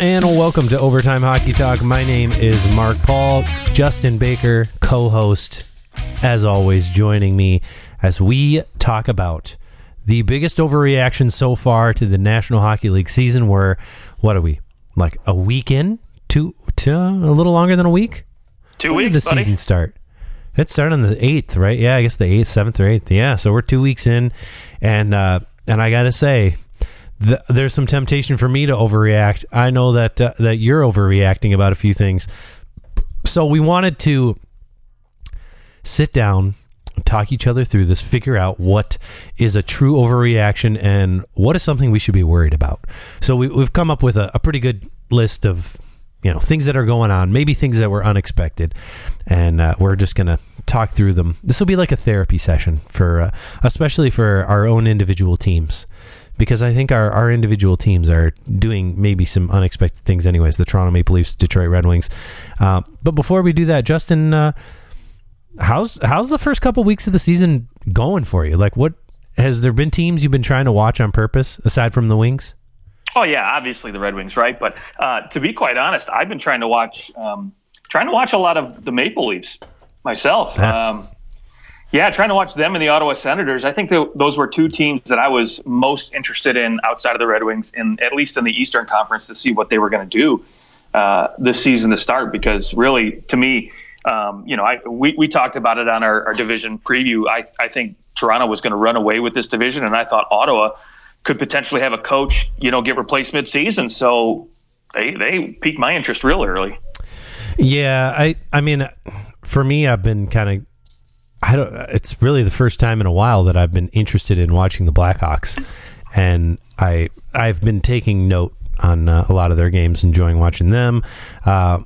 and welcome to Overtime Hockey Talk. My name is Mark Paul. Justin Baker, co host, as always, joining me as we talk about the biggest overreaction so far to the National Hockey League season. Where, what are we, like a week in? Two, two a little longer than a week? Two when weeks, did the buddy. season start? It started on the 8th, right? Yeah, I guess the 8th, 7th, or 8th. Yeah, so we're two weeks in. And, uh, and I got to say, th- there's some temptation for me to overreact. I know that uh, that you're overreacting about a few things. So we wanted to sit down, talk each other through this, figure out what is a true overreaction and what is something we should be worried about. So we, we've come up with a, a pretty good list of you know things that are going on, maybe things that were unexpected, and uh, we're just gonna talk through them. This will be like a therapy session for, uh, especially for our own individual teams because I think our, our individual teams are doing maybe some unexpected things, anyways. The Toronto Maple Leafs, Detroit Red Wings. Uh, but before we do that, Justin, uh, how's how's the first couple weeks of the season going for you? Like, what has there been teams you've been trying to watch on purpose aside from the Wings? Oh yeah, obviously the Red Wings, right? But uh, to be quite honest, I've been trying to watch, um, trying to watch a lot of the Maple Leafs myself. Yeah. Um, yeah, trying to watch them and the Ottawa Senators. I think that those were two teams that I was most interested in outside of the Red Wings, in at least in the Eastern Conference, to see what they were going to do uh, this season to start. Because really, to me, um, you know, I we, we talked about it on our, our division preview. I I think Toronto was going to run away with this division, and I thought Ottawa could potentially have a coach, you know, get replaced mid-season. So they they piqued my interest real early. Yeah, I I mean, for me, I've been kind of. I don't. It's really the first time in a while that I've been interested in watching the Blackhawks, and I I've been taking note on uh, a lot of their games, enjoying watching them. Uh,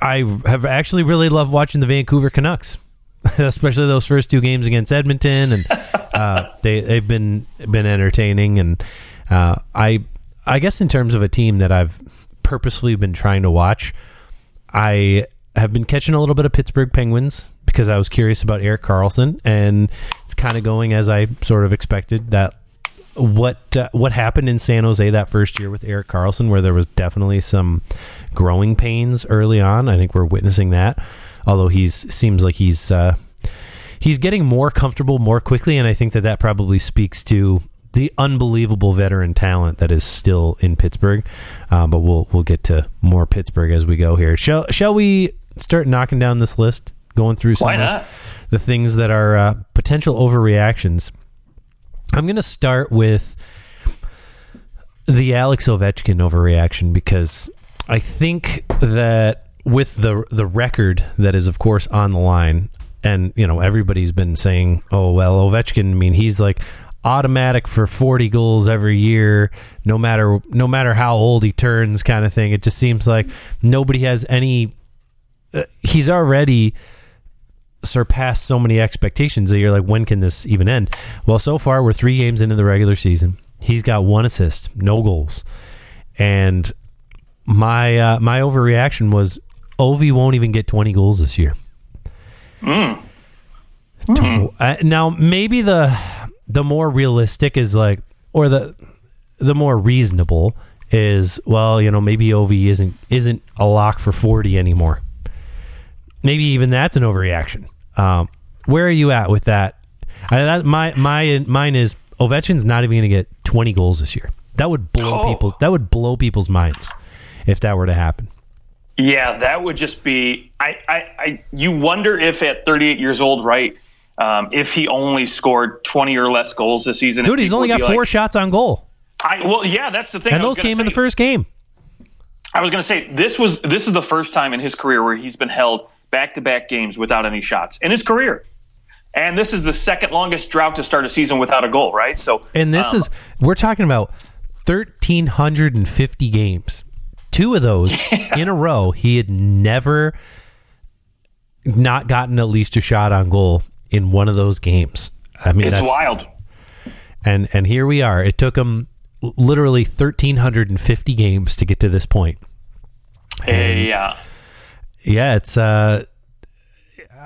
I have actually really loved watching the Vancouver Canucks, especially those first two games against Edmonton, and uh, they they've been been entertaining. And uh, I I guess in terms of a team that I've purposely been trying to watch, I have been catching a little bit of Pittsburgh Penguins because I was curious about Erik Karlsson, and it's kind of going as I sort of expected. That what uh, what happened in San Jose that first year with Erik Karlsson, where there was definitely some growing pains early on. I think we're witnessing that. Although he's seems like he's uh, he's getting more comfortable more quickly, and I think that that probably speaks to the unbelievable veteran talent that is still in Pittsburgh. Uh, but we'll we'll get to more Pittsburgh as we go here. Shall shall we start knocking down this list, going through some of the things that are uh, potential overreactions? I'm going to start with the Alex Ovechkin overreaction because I think that with the the record that is of course on the line and you know everybody's been saying oh well Ovechkin I mean he's like automatic for 40 goals every year no matter no matter how old he turns kind of thing it just seems like nobody has any uh, he's already surpassed so many expectations that you're like, when can this even end? Well, so far we're three games into the regular season. He's got one assist, no goals, and my uh, my overreaction was Ovi won't even get 20 goals this year. Tw- uh, now maybe the the more realistic is like, or the the more reasonable is well, you know, maybe Ovi isn't isn't a lock for 40 anymore maybe even that's an overreaction. Um, where are you at with that? I, that my my mine is Ovechkin's not even going to get 20 goals this year. That would blow Oh. people. That would blow people's minds if that were to happen. Yeah, that would just be. I, I, I you wonder if at 38 years old, right? Um, if he only scored 20 or less goals this season, Dude, he's only got four like- shots on goal, I, well, yeah, that's the thing. and those came in the first game. I was going to say this was this is the first time in his career where he's been held back to back games without any shots in his career, and this is the second longest drought to start a season without a goal, right? So, And this um, is we're talking about 1350 games. Two of those in a row, he had never not gotten at least a shot on goal in one of those games. I mean, it's that's wild. and and here we are. It took him literally 1350 games to get to this point. And- Yeah. Yeah, it's uh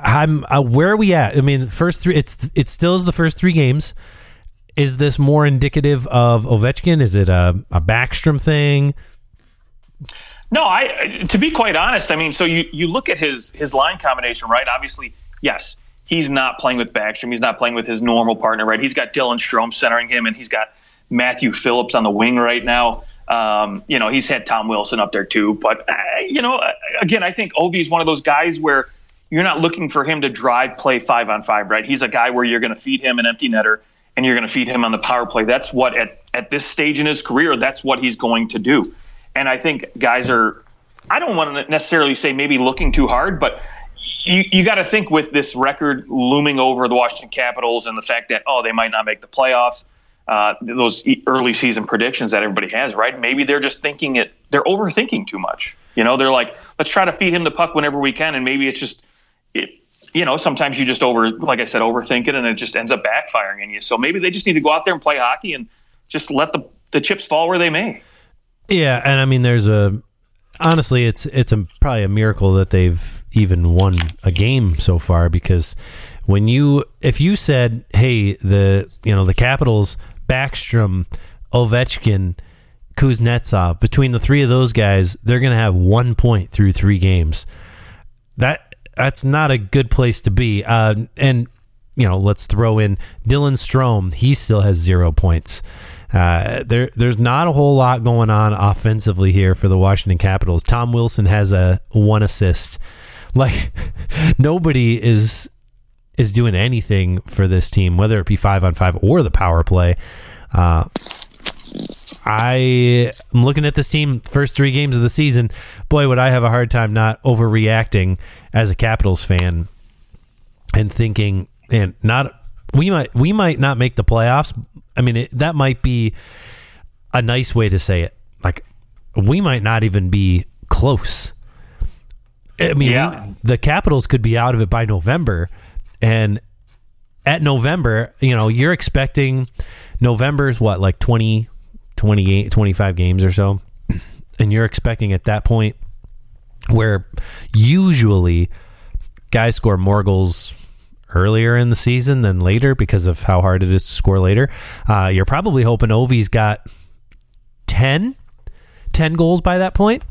I'm uh, where are we at? I mean, first three it's it still is the first 3 games. Is this more indicative of Ovechkin? Is it a, a Backstrom thing? No, I to be quite honest, I mean, so you you look at his his line combination, right? Obviously, yes, he's not playing with Backstrom. He's not playing with his normal partner, right? He's got Dylan Strome centering him, and he's got Matthew Phillips on the wing right now. Um, you know, he's had Tom Wilson up there too. But uh, you know, again, I think Ovi is one of those guys where you're not looking for him to drive play five on five, right? He's a guy where you're going to feed him an empty netter and you're going to feed him on the power play. That's what at at this stage in his career, that's what he's going to do. And I think guys are, I don't want to necessarily say maybe looking too hard, but you, you got to think with this record looming over the Washington Capitals and the fact that, oh, they might not make the playoffs, uh, those early season predictions that everybody has, right? Maybe they're just thinking it, they're overthinking too much. You know, they're like, let's try to feed him the puck whenever we can. And maybe it's just, it, you know, sometimes you just over, like I said, overthink it and it just ends up backfiring on you. So maybe they just need to go out there and play hockey and just let the, the chips fall where they may. Yeah, and I mean, there's a honestly, it's it's a, probably a miracle that they've even won a game so far because when you if you said, hey, the you know the Capitals, Backstrom, Ovechkin, Kuznetsov, between the three of those guys, they're going to have one point through three games. That that's not a good place to be. Uh, and you know, let's throw in Dylan Strome. He still has zero points. Uh, there, there's not a whole lot going on offensively here for the Washington Capitals. Tom Wilson has a one assist. Like nobody is is doing anything for this team, whether it be five on five or the power play. Uh, I am looking at this team first three games of the season. Boy, would I have a hard time not overreacting as a Capitals fan and thinking, and not we might we might not make the playoffs, I mean, it, that might be a nice way to say it. Like, we might not even be close. I mean, yeah. we, the Capitals could be out of it by November. And at November, you know, you're expecting November's what, like 20, 28, 25 games or so. And you're expecting at that point where usually guys score more goals earlier in the season than later because of how hard it is to score later. Uh, you're probably hoping Ovi's got 10, 10 goals by that point.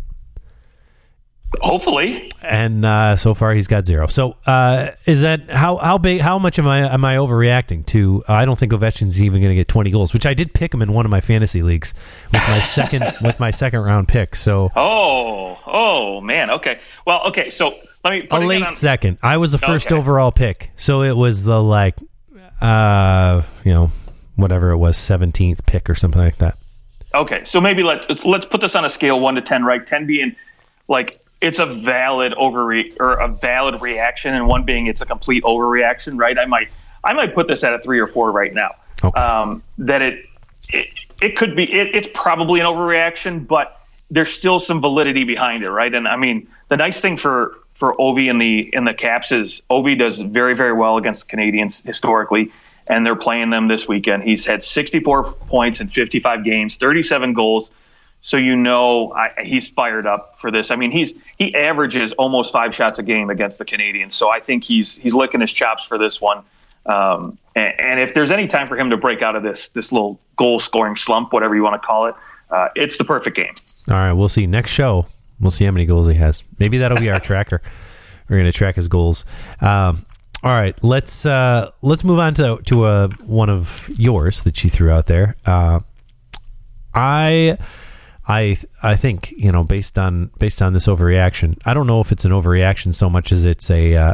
Hopefully, and uh, so far he's got zero. So, uh, is that how how big? How much am I am I overreacting to? Uh, I don't think Ovechkin's even going to get twenty goals, which I did pick him in one of my fantasy leagues with my second with my second round pick. So, oh, oh man, okay. Well, okay. So let me a late on- second. I was the first okay. overall pick, so it was the like, uh, you know, whatever it was, seventeenth pick or something like that. Okay, so maybe let's let's put this on a scale one to ten, right? Ten being like it's a valid overre or a valid reaction, and one being it's a complete overreaction, right? I might I might put this at a three or four right now. Okay. Um, that it, it it could be it, it's probably an overreaction, but there's still some validity behind it, right? And I mean, the nice thing for for Ovi in the in the Caps is Ovi does very very well against Canadiens historically, and they're playing them this weekend. He's had 64 points in 55 games, 37 goals. So you know I, he's fired up for this. I mean, he's he averages almost five shots a game against the Canadiens. So I think he's he's licking his chops for this one. Um, and, and, if there's any time for him to break out of this this little goal scoring slump, whatever you want to call it, uh, it's the perfect game. All right, we'll see next show. We'll see how many goals he has. Maybe that'll be our tracker. We're going to track his goals. Um, all right, let's uh, let's move on to to uh, one of yours that you threw out there. Uh, I I I think you know based on based on this overreaction, I don't know if it's an overreaction so much as it's a uh,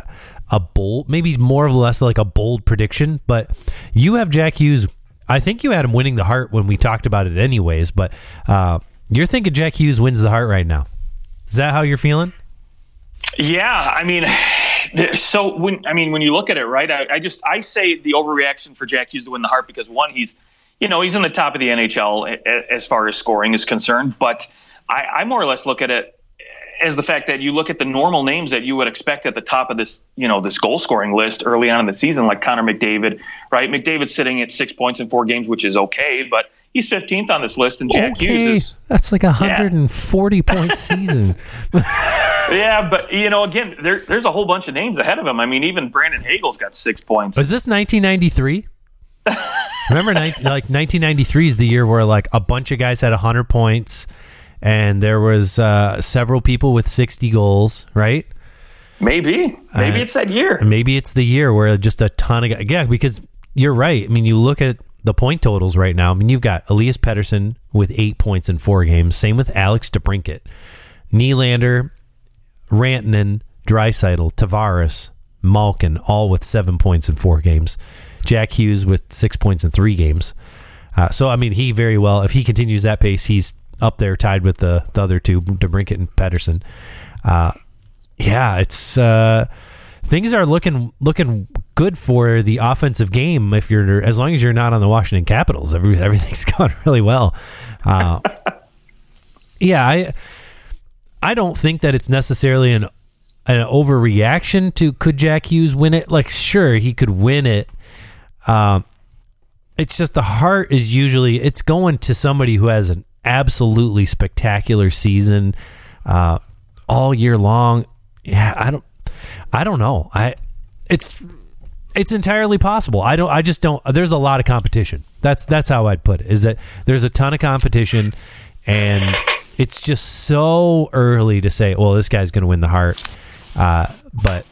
a bold, maybe more or less like a bold prediction. But you have Jack Hughes. I think you had him winning the Hart when we talked about it, anyways. But uh, you're thinking Jack Hughes wins the Hart right now. Is that how you're feeling? Yeah, I mean, so when I mean when you look at it, right? I, I, just I say the overreaction for Jack Hughes to win the Hart because one, he's you know he's in the top of the NHL as far as scoring is concerned, but I, I more or less look at it as the fact that you look at the normal names that you would expect at the top of this, you know, this goal scoring list early on in the season, like Connor McDavid, right? McDavid's sitting at six points in four games, which is okay, but he's 15th on this list, and Jack okay. Hughes is that's like a 140 yeah. point season. yeah, but you know, again, there, there's a whole bunch of names ahead of him. I mean, even Brandon Hagel's got six points. Was this 1993? Remember, like 1993 is the year where like a bunch of guys had 100 points, and there was uh, several people with 60 goals, right? Maybe, maybe uh, it's that year. Maybe it's the year where just a ton of yeah, because you're right. I mean, you look at the point totals right now. I mean, you've got Elias Pettersson with eight points in four games. Same with Alex DeBrincat, Nylander, Rantanen, Draisaitl, Tavares, Malkin, all with seven points in four games. Jack Hughes with six points in three games. Uh, so I mean, he very well. If he continues that pace, he's up there tied with the the other two, DeBrincat and Pettersson. Uh, yeah, it's uh, things are looking looking good for the offensive game. If you're as long as you're not on the Washington Capitals, every, everything's going really well. Uh, yeah, I I don't think that it's necessarily an an overreaction to could Jack Hughes win it? Like, sure, he could win it. Um, it's just the Hart is usually it's going to somebody who has an absolutely spectacular season uh, all year long. Yeah, I don't, I don't know. I, it's, it's entirely possible. I don't. I just don't. There's a lot of competition. That's that's how I'd put it. Is that there's a ton of competition, and it's just so early to say, well, this guy's going to win the Hart. Uh, but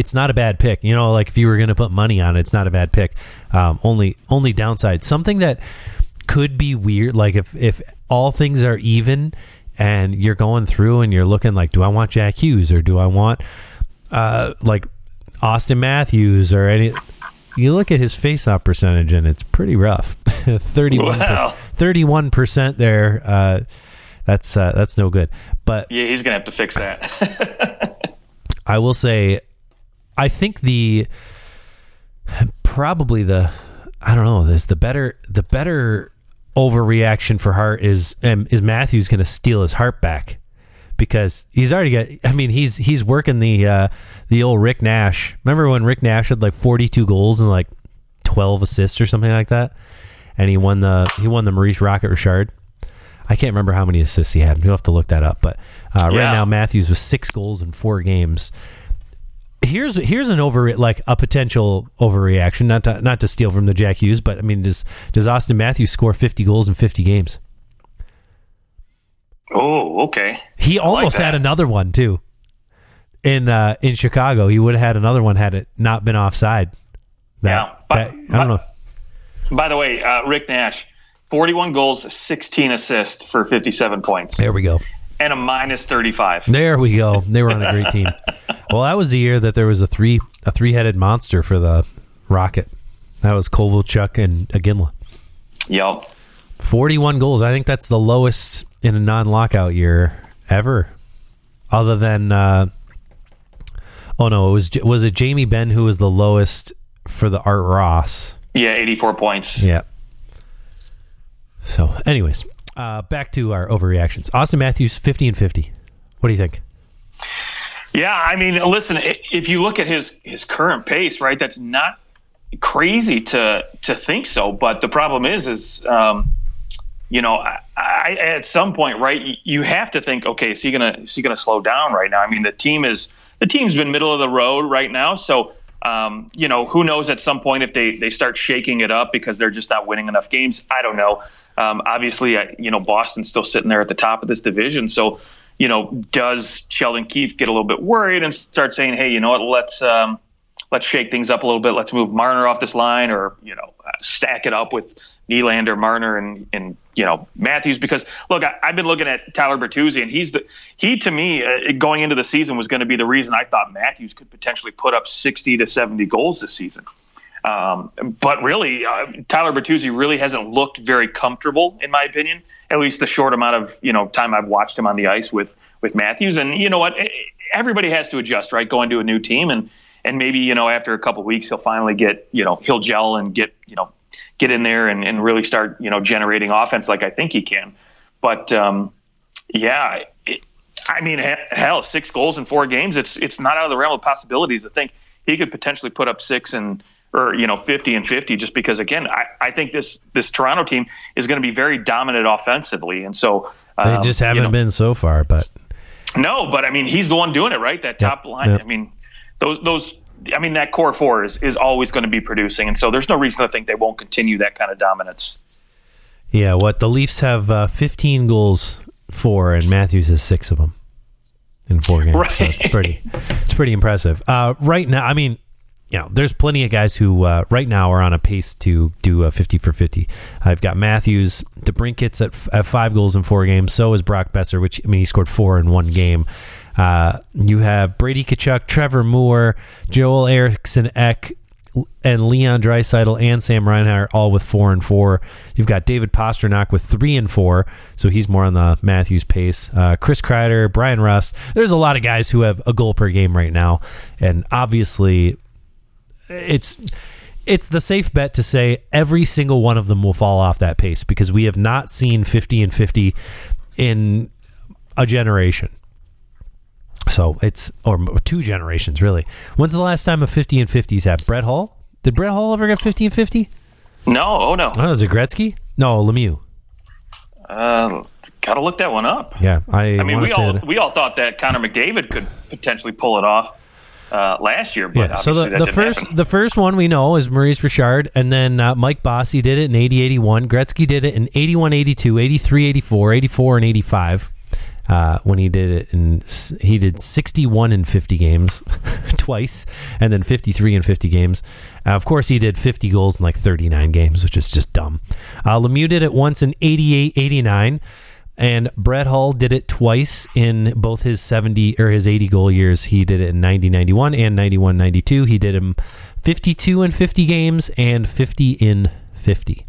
it's not a bad pick. You know, like if you were going to put money on it, it's not a bad pick. Um, only only downside, something that could be weird. Like if if all things are even and you're going through and you're looking like, do I want Jack Hughes or do I want uh, like Auston Matthews or any? You look at his face-off percentage and it's pretty rough. 31 percent there. Uh, that's uh, that's no good. But yeah, he's gonna have to fix that. I will say, I think the probably the I don't know this the better the better overreaction for Hart is um, is Matthews going to steal his heart back because he's already got. I mean, he's he's working the uh, the old Rick Nash. Remember when Rick Nash had like forty two goals and like twelve assists or something like that, and he won the he won the Maurice Rocket Richard. I can't remember how many assists he had. You'll have to look that up. But uh, yeah. right now, Matthews with six goals in four games here's here's an over like a potential overreaction. Not to not to steal from the Jack Hughes, but I mean, does does Auston Matthews score fifty goals in fifty games? Oh, okay. He almost like had another one too. In uh, in Chicago, he would have had another one had it not been offside. That, yeah, but, that, I don't know. By the way, uh, Rick Nash, forty-one goals, sixteen assists for fifty-seven points. There we go and a minus 35. There we go. They were on a great team. Well, that was the year that there was a three a three headed monster for the Rocket. That was Kovalchuk and Iginla. Yep. 41 goals. I think that's the lowest in a non lockout year ever. Other than, uh, oh no, it was was it Jamie Benn who was the lowest for the Art Ross? Yeah, 84 points. Yeah. So, anyways, uh, back to our overreactions. Auston Matthews, 50 and 50. What do you think? Yeah, I mean, listen, if you look at his his current pace, right, that's not crazy to to think so. But the problem is, is um, you know, I, I, at some point, right, you have to think, okay, is he gonna is he gonna slow down right now? I mean, the team is the team's been middle of the road right now, so um, you know, who knows at some point if they they start shaking it up because they're just not winning enough games. I don't know. Um, obviously, you know, Boston's still sitting there at the top of this division. So, you know, does Sheldon Keefe get a little bit worried and start saying, hey, you know what, let's um, let's shake things up a little bit. Let's move Marner off this line, or you know, uh, stack it up with Nylander, Marner, and and you know Matthews. Because look, I, have been looking at Tyler Bertuzzi, and he's the he to me uh, going into the season was going to be the reason I thought Matthews could potentially put up 60 to 70 goals this season. Um, but really, uh, Tyler Bertuzzi really hasn't looked very comfortable, in my opinion. At least the short amount of you know time I've watched him on the ice with with Matthews. And you know what? Everybody has to adjust, right? Going to a new team, and and maybe you know after a couple weeks he'll finally get you know he'll gel and get you know get in there and, and really start you know generating offense like I think he can. But um, yeah, it, I mean, hell, six goals in four games. It's it's not out of the realm of possibilities to think he could potentially put up six and or you know 50 and 50 just because again I, I think this this Toronto team is going to be very dominant offensively and so um, they just haven't you know, been so far but no but I mean he's the one doing it right that top yep, line yep. I mean those those I mean that core four is, is always going to be producing and so there's no reason to think they won't continue that kind of dominance Yeah, what the Leafs have uh, 15 goals for, and Matthews has six of them in four games. Right. So it's pretty, it's pretty impressive. Uh, right now, I mean, you know, there's plenty of guys who uh, right now are on a pace to do a 50 for 50. I've got Matthews, DeBrincat's at, at five goals in four games. So is Brock Boeser, which I mean, he scored four in one game. Uh, you have Brady Tkachuk, Trevor Moore, Joel Eriksson Ek, and Leon Draisaitl and Sam Reinhart all with four and four. You've got David Pastrnak with three and four, so he's more on the Matthews pace. Uh, Chris Kreider, Bryan Rust. There's a lot of guys who have a goal per game right now, and obviously, it's it's the safe bet to say every single one of them will fall off that pace because we have not seen 50 and 50 in a generation. So it's or two generations really. When's the last time a 50 and 50s have Brett Hull? Did Brett Hull ever get 50 and 50? No, oh no. Oh, was it Gretzky? No, Lemieux. Uh, gotta look that one up. Yeah, I, I mean, we all that- we all thought that Connor McDavid could potentially pull it off uh, last year, but yeah. So the, the first happen. the first one we know is Maurice Richard, and then uh, Mike Bossy did it in 80 81. Gretzky did it in 81 82, 83 84, 84, and 85. Uh, when he did it, and he did 61 in 50 games twice, and then 53 in 50 games. Uh, of course, he did 50 goals in like 39 games, which is just dumb. Uh, Lemieux did it once in 88 89. And Brett Hull did it twice in both his 70 or his 80 goal years. He did it in 90 91 and 91 92. He did him 52 in 50 games and 50 in 50.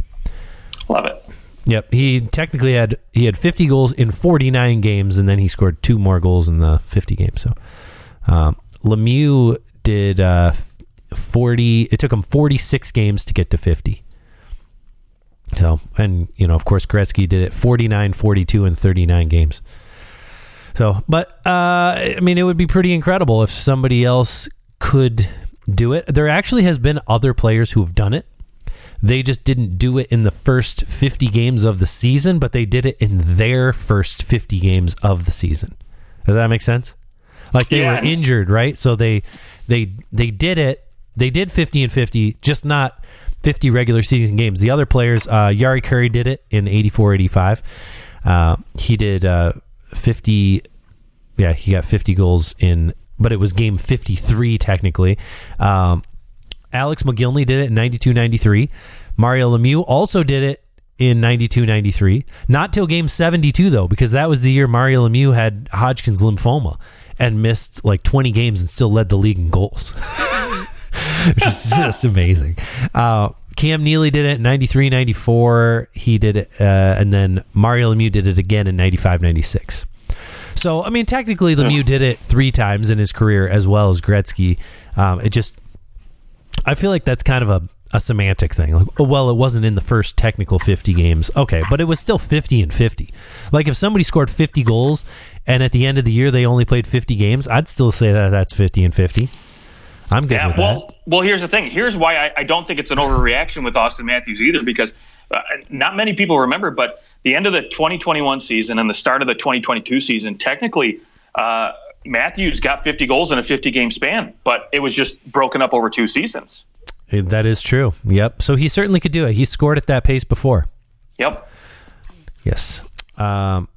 love it. Yep, he technically had he had 50 goals in 49 games, and then he scored two more goals in the 50 games. So um, Lemieux did uh, 40. It took him 46 games to get to 50. So, and you know, of course, Gretzky did it 49, 42, and 39 games. So, but uh, I mean, it would be pretty incredible if somebody else could do it. There actually has been other players who have done it. They just didn't do it in the first 50 games of the season, but they did it in their first 50 games of the season. Does that make sense? Like they Yeah. were injured, right? So they they they did it. They did 50 and 50, just not 50 regular season games. The other players, uh, Jari Kurri did it in 84 85. Uh, he did uh, 50 yeah, he got 50 goals in, but it was game 53 technically. Um, Alex Mogilny did it in 92 93. Mario Lemieux also did it in 92 93. Not till game 72, though, because that was the year Mario Lemieux had Hodgkin's lymphoma and missed like 20 games and still led the league in goals. Which is just amazing. Uh, Cam Neely did it in 93 94. He did it, uh, and then Mario Lemieux did it again in 95 96. So, I mean, technically, Lemieux did it three times in his career as well as Gretzky. Um, it just, I feel like that's kind of a, a semantic thing. Like, oh, well, it wasn't in the first technical 50 games. Okay, but it was still 50 and 50. Like, if somebody scored 50 goals and at the end of the year they only played 50 games, I'd still say that that's 50 and 50. I'm good Yeah, with well, that. well, here's the thing. Here's why I, I don't think it's an overreaction with Auston Matthews either, because uh, not many people remember, but the end of the 2021 season and the start of the 2022 season, technically, uh, Matthews got 50 goals in a 50 game span, but it was just broken up over two seasons. That is true. Yep. So he certainly could do it. He scored at that pace before. Yep. Yes. Um,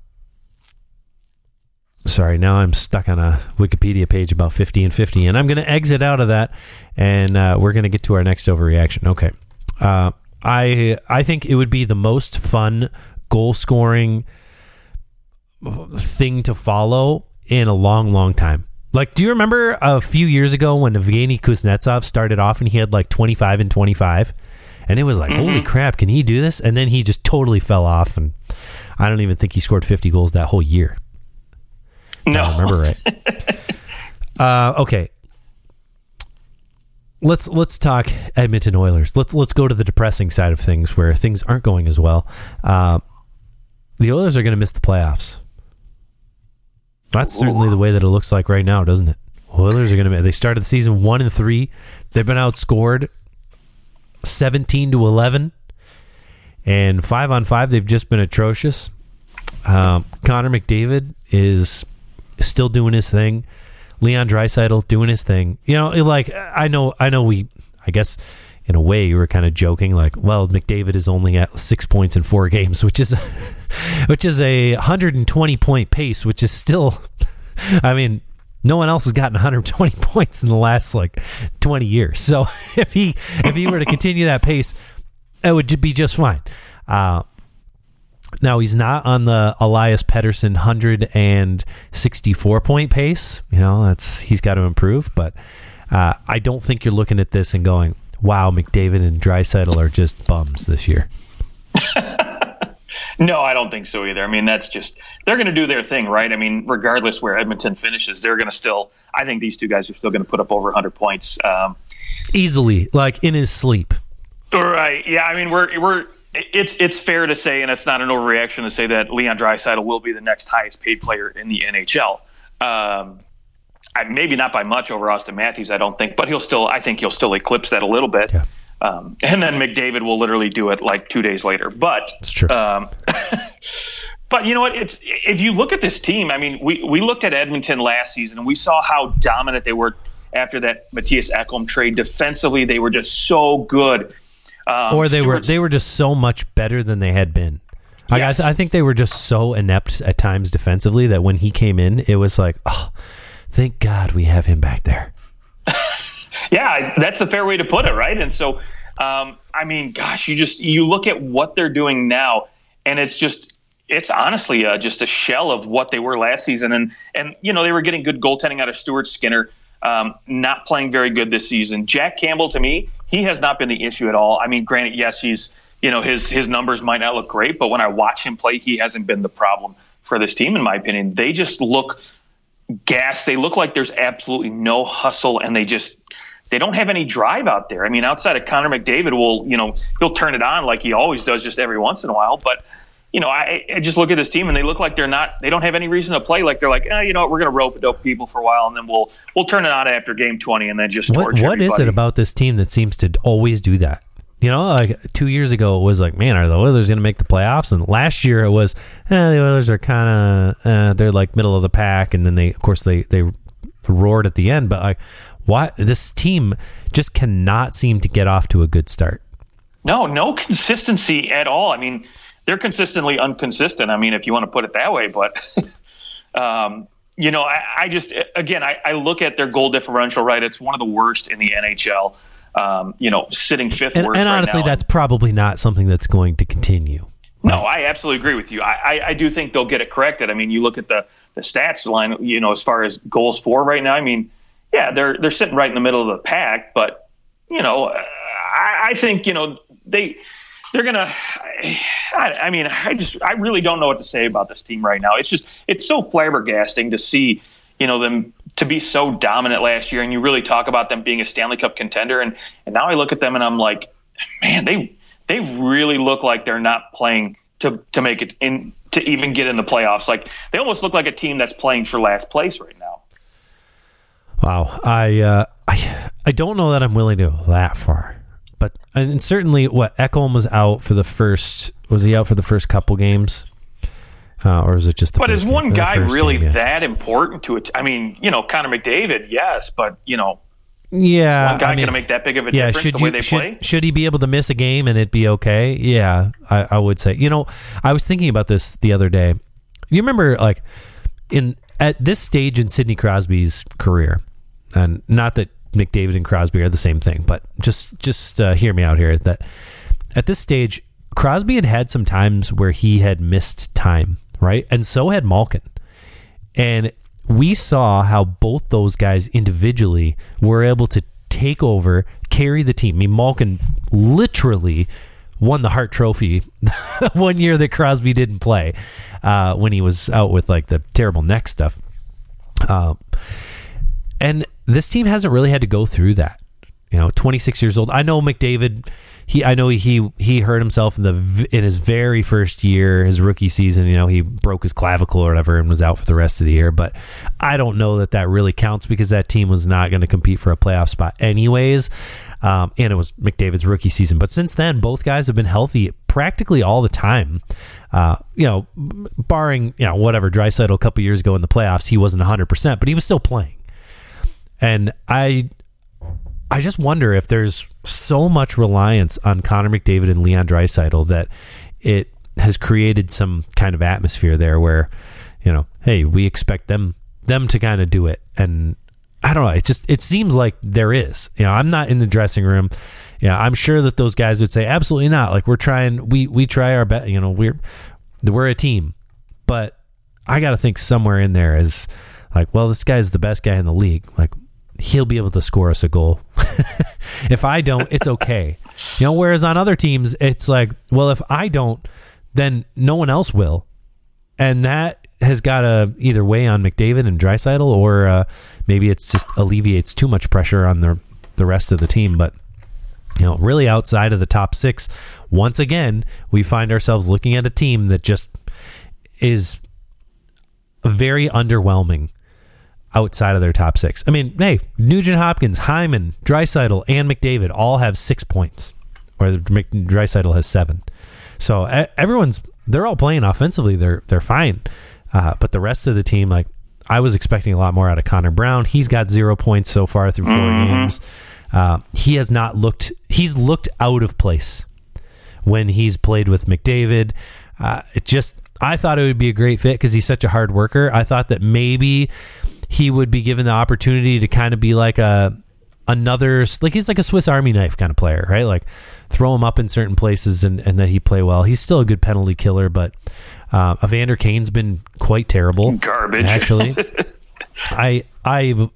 sorry, now I'm stuck on a Wikipedia page about 50 and 50, and I'm going to exit out of that, and uh, we're going to get to our next overreaction. Okay. Uh, I I think it would be the most fun goal scoring thing to follow in a long, long time. Like, do you remember a few years ago when Evgeny Kuznetsov started off and he had like 25 and 25? And it was like, holy crap, can he do this? And then he just totally fell off. And I don't even think he scored 50 goals that whole year. No. I remember right. uh, okay. Let's let's talk Edmonton Oilers. Let's let's go to the depressing side of things where things aren't going as well. Uh, the Oilers are going to miss the playoffs. That's certainly the way that it looks like right now, doesn't it? Oilers are going to. They started the season one and three. They've been outscored seventeen to eleven, and five on five. They've just been atrocious. Um, Connor McDavid is still doing his thing. Leon Draisaitl doing his thing. You know, like I know, I know we. I guess in a way, you were kind of joking, like, well, McDavid is only at six points in four games, which is, which is a 120 point pace, which is still, I mean, no one else has gotten 120 points in the last like 20 years. So if he if he were to continue that pace, it would be just fine. Uh, now he's not on the Elias Pettersson 164 point pace. You know that's he's got to improve, but uh, I don't think you're looking at this and going, "Wow, McDavid and Draisaitl are just bums this year." No, I don't think so either. I mean, that's just they're going to do their thing, right? I mean, regardless where Edmonton finishes, they're going to still. I think these two guys are still going to put up over 100 points um, easily, like in his sleep. Right? Yeah. I mean, we're we're it's it's fair to say, and it's not an overreaction to say that Leon Draisaitl will be the next highest paid player in the NHL. Um, I, maybe not by much over Auston Matthews, I don't think, but he'll still. I think he'll still eclipse that a little bit. Yeah. Um, and then McDavid will literally do it like two days later. But it's true. Um, but you know what? It's if you look at this team. I mean, we we looked at Edmonton last season and we saw how dominant they were after that Mattias Ekholm trade. Defensively, they were just so good. Um, or they were they were just so much better than they had been. Like, yes. I, th- I think they were just so inept at times defensively that when he came in, it was like, oh, thank God we have him back there. yeah, that's a fair way to put it, right? And so, um, I mean, gosh, you just you look at what they're doing now, and it's just it's honestly uh, just a shell of what they were last season. And and you know they were getting good goaltending out of Stuart Skinner, um, not playing very good this season. Jack Campbell, to me, he has not been the issue at all. I mean, granted, yes, he's you know his his numbers might not look great, but when I watch him play, he hasn't been the problem for this team, in my opinion. They just look gas. They look like there's absolutely no hustle, and they just they don't have any drive out there. I mean, outside of Connor McDavid, will you know he'll turn it on like he always does, just every once in a while. But you know, I, I just look at this team and they look like they're not. They don't have any reason to play. Like they're like, eh, you know, what, we're going to rope a dope people for a while, and then we'll we'll turn it on after game twenty, and then just what, what is it about this team that seems to always do that? You know, like two years ago, it was like, man, are the Oilers going to make the playoffs? And last year, it was, eh, the Oilers are kind of, eh, they're like middle of the pack, and then they, of course, they they roared at the end. But like, why this team just cannot seem to get off to a good start. No, no consistency at all. I mean, they're consistently inconsistent. I mean, if you want to put it that way, but um, you know, I, I just again, I, I, look at their goal differential. Right, it's one of the worst in the NHL. Um, you know, sitting fifth. And, and honestly, right that's probably not something that's going to continue. No, I absolutely agree with you. I, I, I do think they'll get it corrected. I mean, you look at the the stats line. You know, as far as goals for right now, I mean yeah, they're they're sitting right in the middle of the pack. But you know, I, I think you know they they're gonna. I, I, mean, I just I really don't know what to say about this team right now. It's just it's so flabbergasting to see you know them to be so dominant last year, and you really talk about them being a Stanley Cup contender, and and now I look at them and I'm like, man, they they really look like they're not playing to to make it in to even get in the playoffs. Like they almost look like a team that's playing for last place right now. Wow, I uh, I I don't know that I'm willing to go that far, but and certainly what Ekholm was out for the first was he out for the first couple games, uh, or is it just? the but is one guy really game, yeah. that important to it? I mean, you know, Connor McDavid, yes, but you know, yeah, one guy I mean, going to make that big of a yeah, difference should the way they should, play? Should he be able to miss a game and it be okay? Yeah, I, I would say. You know, I was thinking about this the other day. You remember, like, in at this stage in Sidney Crosby's career, and not that McDavid and Crosby are the same thing, but just just uh, hear me out here. That at this stage, Crosby had had some times where he had missed time, right, and so had Malkin, and we saw how both those guys individually were able to take over, carry the team. I mean, Malkin literally won the Hart Trophy one year that Crosby didn't play uh, when he was out with like the terrible neck stuff. Uh, and this team hasn't really had to go through that. You know, 26 years old. I know McDavid. He, I know he he hurt himself in the in his very first year, his rookie season. You know, he broke his clavicle or whatever and was out for the rest of the year. But I don't know that that really counts because that team was not going to compete for a playoff spot anyways. Um, and it was McDavid's rookie season. But since then, both guys have been healthy practically all the time. Uh, you know, barring you know whatever Draisaitl a couple years ago in the playoffs, he wasn't 100, percent but he was still playing. And I I just wonder if there's so much reliance on Connor McDavid and Leon Draisaitl that it has created some kind of atmosphere there where, you know, hey, we expect them them to kind of do it, and I don't know. It just it seems like there is. You know, I'm not in the dressing room. Yeah, I'm sure that those guys would say absolutely not. Like we're trying, we we try our best. You know, we're we're a team, but I got to think somewhere in there is like, well, this guy's the best guy in the league. Like he'll be able to score us a goal. if I don't, it's okay. You know, whereas on other teams, it's like, well, if I don't, then no one else will, and that has got to either weigh on McDavid and Draisaitl, or uh, maybe it's just alleviates too much pressure on the the rest of the team. But you know, really outside of the top six, once again, we find ourselves looking at a team that just is very underwhelming outside of their top six. I mean, hey, Nugent Hopkins, Hyman, Draisaitl, and McDavid all have six points, or Draisaitl has seven. So everyone's they're all playing offensively. They're they're fine. Uh, but the rest of the team, like I was expecting a lot more out of Connor Brown. He's got zero points so far through 4 mm-hmm. games. Uh, he has not looked. He's looked out of place when he's played with McDavid. Uh, it just I thought it would be a great fit because he's such a hard worker. I thought that maybe he would be given the opportunity to kind of be like a another like he's like a Swiss Army knife kind of player, right? Like throw him up in certain places and and that he play well. He's still a good penalty killer, but uh, Evander Kane's been quite terrible. Garbage. Actually, I I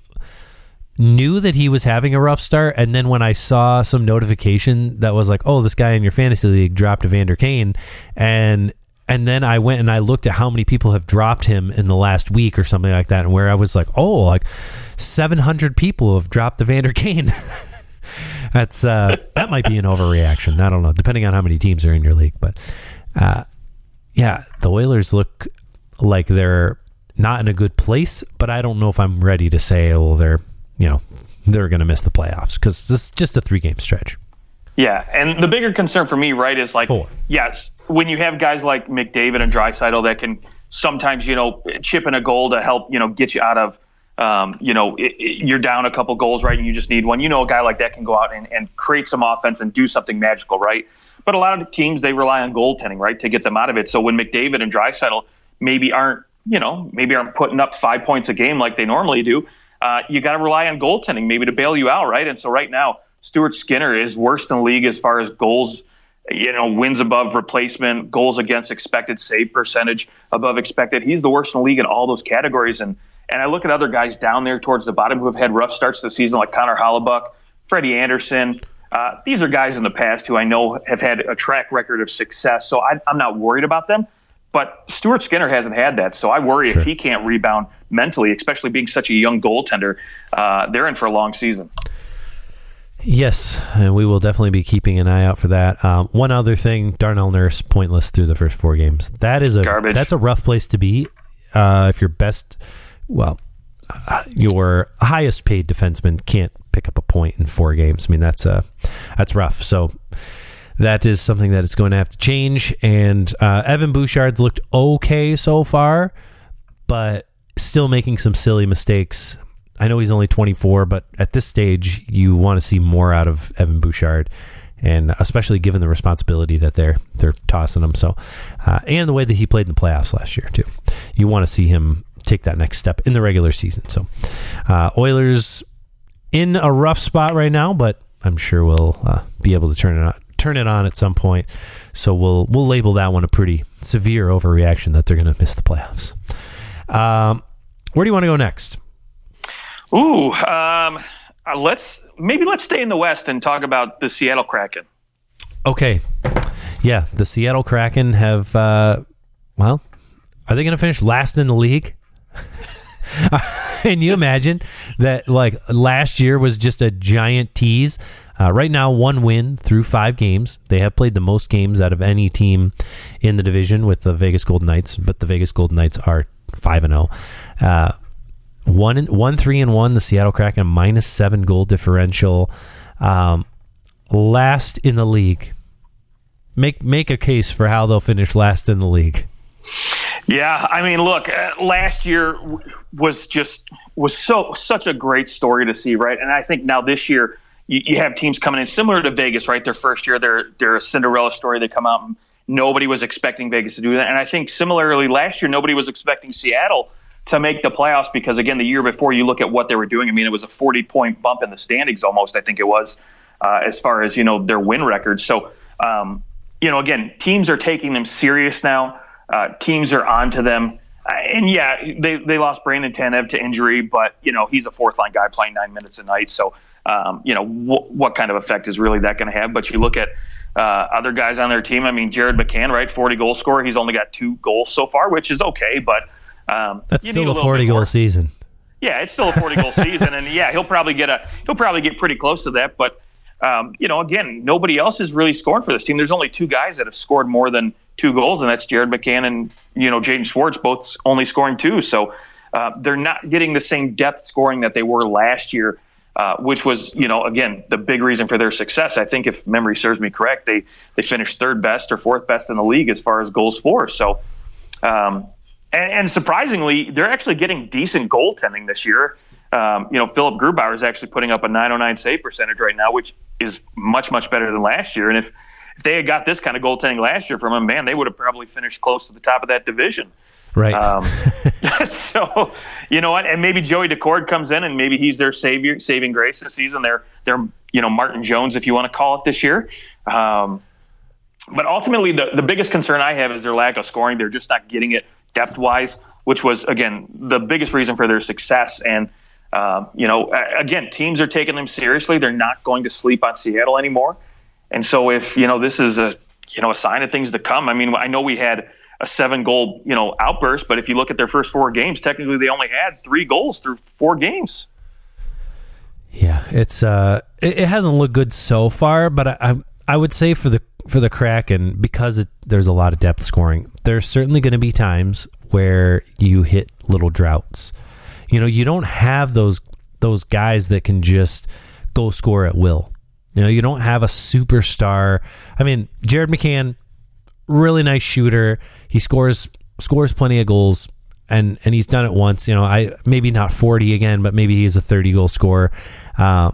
knew that he was having a rough start, and then when I saw some notification that was like, "Oh, this guy in your fantasy league dropped Evander Kane," and and then I went and I looked at how many people have dropped him in the last week or something like that, and where I was like, "Oh, like 700 people have dropped the Vander Kane." That's uh, that might be an overreaction. I don't know, depending on how many teams are in your league, but. Uh, yeah, the Oilers look like they're not in a good place, but I don't know if I'm ready to say, well, they're, you know, they're going to miss the playoffs because this is just a three game stretch. Yeah, and the bigger concern for me, right, is like, Four. yes, when you have guys like McDavid and Draisaitl that can sometimes, you know, chip in a goal to help, you know, get you out of, um, you know, it, it, you're down a couple goals, right, and you just need one. You know, a guy like that can go out and, and create some offense and do something magical, right? But a lot of teams they rely on goaltending, right, to get them out of it. So when McDavid and Draisaitl maybe aren't, you know, maybe aren't putting up five points a game like they normally do, uh, you got to rely on goaltending maybe to bail you out, right? And so right now, Stuart Skinner is worst in the league as far as goals, you know, wins above replacement, goals against expected, save percentage above expected. He's the worst in the league in all those categories. And and I look at other guys down there towards the bottom who have had rough starts to the season, like Connor Hellebuyck, Freddie Andersen. Uh, these are guys in the past who I know have had a track record of success, so I, am not worried about them. But Stuart Skinner hasn't had that, so I worry sure. if he can't rebound mentally, especially being such a young goaltender. Uh, they're in for a long season. Yes, and we will definitely be keeping an eye out for that. Um, one other thing: Darnell Nurse pointless through the first four games. That is a Garbage. that's a rough place to be. Uh, if your best, well, uh, your highest paid defenseman can't pick up a point in four games. I mean, that's uh, that's rough. So that is something that is going to have to change. And uh, Evan Bouchard's looked okay so far, but still making some silly mistakes. I know he's only 24, but at this stage, you want to see more out of Evan Bouchard, and especially given the responsibility that they're they're tossing him. So, uh, and the way that he played in the playoffs last year too, you want to see him take that next step in the regular season. So, uh, Oilers in a rough spot right now, but I'm sure we'll uh, be able to turn it on, turn it on at some point. So we'll we'll label that one a pretty severe overreaction that they're going to miss the playoffs. Um, where do you want to go next? Ooh, um, uh, let's maybe let's stay in the West and talk about the Seattle Kraken. Okay, yeah, the Seattle Kraken have uh, well, are they going to finish last in the league? Can you imagine that? Like last year was just a giant tease. Uh, right now, one win through five games. They have played the most games out of any team in the division with the Vegas Golden Knights, but the Vegas Golden Knights are five and zero. One one three and one. The Seattle Kraken minus seven goal differential. Um, last in the league. Make make a case for how they'll finish last in the league. Yeah, I mean, look, uh, last year was just was so such a great story to see, right? And I think now this year, you, you have teams coming in similar to Vegas, right? Their first year, they're they're a Cinderella story. They come out and nobody was expecting Vegas to do that. And I think similarly last year, nobody was expecting Seattle to make the playoffs because again, the year before, you look at what they were doing. I mean, it was a 40 point bump in the standings almost. I think it was uh, as far as you know their win record. So um, you know, again, teams are taking them serious now. Uh, teams are onto them. Uh, and yeah, they, they lost Brandon Tanev to injury, but you know he's a fourth line guy playing nine minutes a night. So um, you know wh- what kind of effect is really that going to have? But you look at uh, other guys on their team. I mean, Jared McCann, right, forty goal scorer. He's only got two goals so far, which is okay, but um, that's still a, a forty goal season. Yeah, it's still a forty goal season, and yeah, he'll probably get a he'll probably get pretty close to that, but um, you know, again, nobody else is really scoring for this team. There's only two guys that have scored more than two goals, and that's Jared McCann and you know Jaden Schwartz, both only scoring two. So uh, they're not getting the same depth scoring that they were last year, uh, which was you know again the big reason for their success. I think if memory serves me correct, they they finished third best or fourth best in the league as far as goals for. So. Um, and, and surprisingly, they're actually getting decent goaltending this year. Um, you know, Philipp Grubauer is actually putting up a 909 save percentage right now, which is much, much better than last year. And if, if they had got this kind of goaltending last year from him, man, they would have probably finished close to the top of that division. Right. Um, so, you know what? And maybe Joey Daccord comes in and maybe he's their savior, saving grace this season. They're, they're, you know, Martin Jones, if you want to call it this year. Um, but ultimately, the, the biggest concern I have is their lack of scoring. They're just not getting it depth wise, which was, again, the biggest reason for their success. And, um, you know, again, teams are taking them seriously. They're not going to sleep on Seattle anymore. And so, if you know this is a you know a sign of things to come. I mean, I know we had a seven goal you know outburst, but if you look at their first four games, technically they only had three goals through four games. Yeah, it's uh, it, it hasn't looked good so far, but I, I, I would say for the for the Kraken because it, there's a lot of depth scoring. There's certainly going to be times where you hit little droughts. You know, you don't have those those guys that can just go score at will. You know, you don't have a superstar. I mean, Jared McCann, really nice shooter. He scores scores plenty of goals and and he's done it once. You know, I maybe not 40 again, but maybe he's a 30 goal scorer. Uh,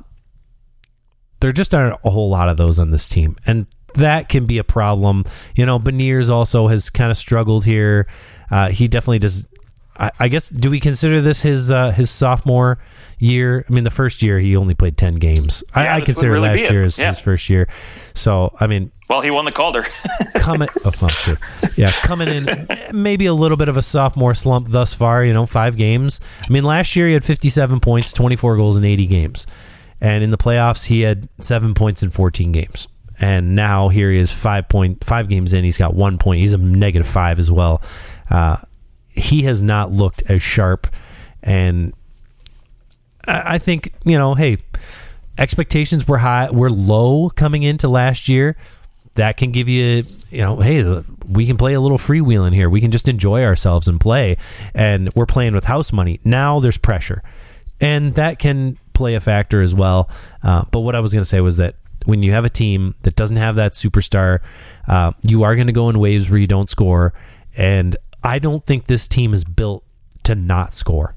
there just aren't a whole lot of those on this team, and that can be a problem. You know, Beniers also has kind of struggled here. Uh, he definitely does I, I guess do we consider this his uh, his sophomore year? I mean, the first year he only played ten games. Yeah, I, I consider really last year as yeah. his first year. So I mean, well, he won the Calder. coming, oh, not true. Yeah, coming in maybe a little bit of a sophomore slump thus far. You know, five games. I mean, last year he had fifty-seven points, twenty-four goals in eighty games, and in the playoffs he had seven points in fourteen games. And now here he is, five point five games in. He's got one point. He's a negative five as well. Uh, he has not looked as sharp. And I, I think, you know, hey, expectations were high, were low coming into last year. That can give you, you know, hey, we can play a little freewheeling here. We can just enjoy ourselves and play. And we're playing with house money. Now there's pressure. And that can play a factor as well. Uh, but what I was going to say was that when you have a team that doesn't have that superstar, uh, you are going to go in waves where you don't score. And I don't think this team is built to not score.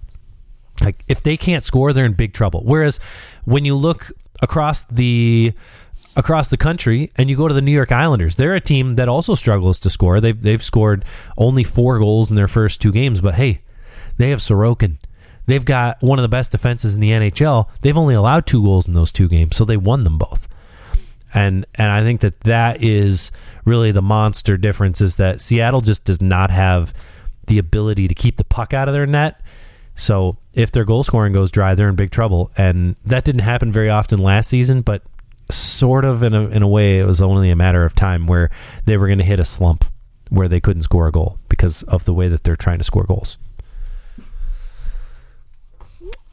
Like if they can't score, they're in big trouble. Whereas when you look across the across the country and you go to the New York Islanders, they're a team that also struggles to score. They've they've scored only four goals in their first two games, but hey, they have Sorokin. They've got one of the best defenses in the NHL. They've only allowed two goals in those two games, so they won them both. And and I think that that is really the monster difference is that Seattle just does not have the ability to keep the puck out of their net. So if their goal scoring goes dry, they're in big trouble. And that didn't happen very often last season, but sort of in a, in a way, it was only a matter of time where they were going to hit a slump where they couldn't score a goal because of the way that they're trying to score goals.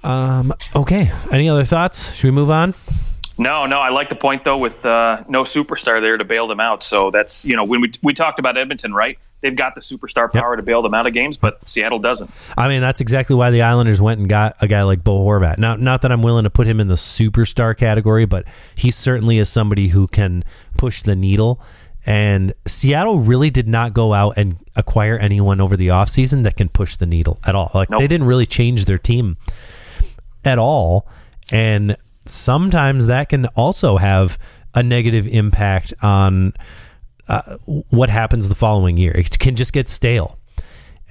Um, okay. Any other thoughts? Should we move on? No, no, I like the point though with uh, no superstar there to bail them out. So that's you know when we we talked about Edmonton, right? They've got the superstar power yep. to bail them out of games, but Seattle doesn't. I mean, that's exactly why the Islanders went and got a guy like Bo Horvat. Now, not that I'm willing to put him in the superstar category, but he certainly is somebody who can push the needle. And Seattle really did not go out and acquire anyone over the offseason that can push the needle at all. Like nope. they didn't really change their team at all. And sometimes that can also have a negative impact on uh, what happens the following year. It can just get stale.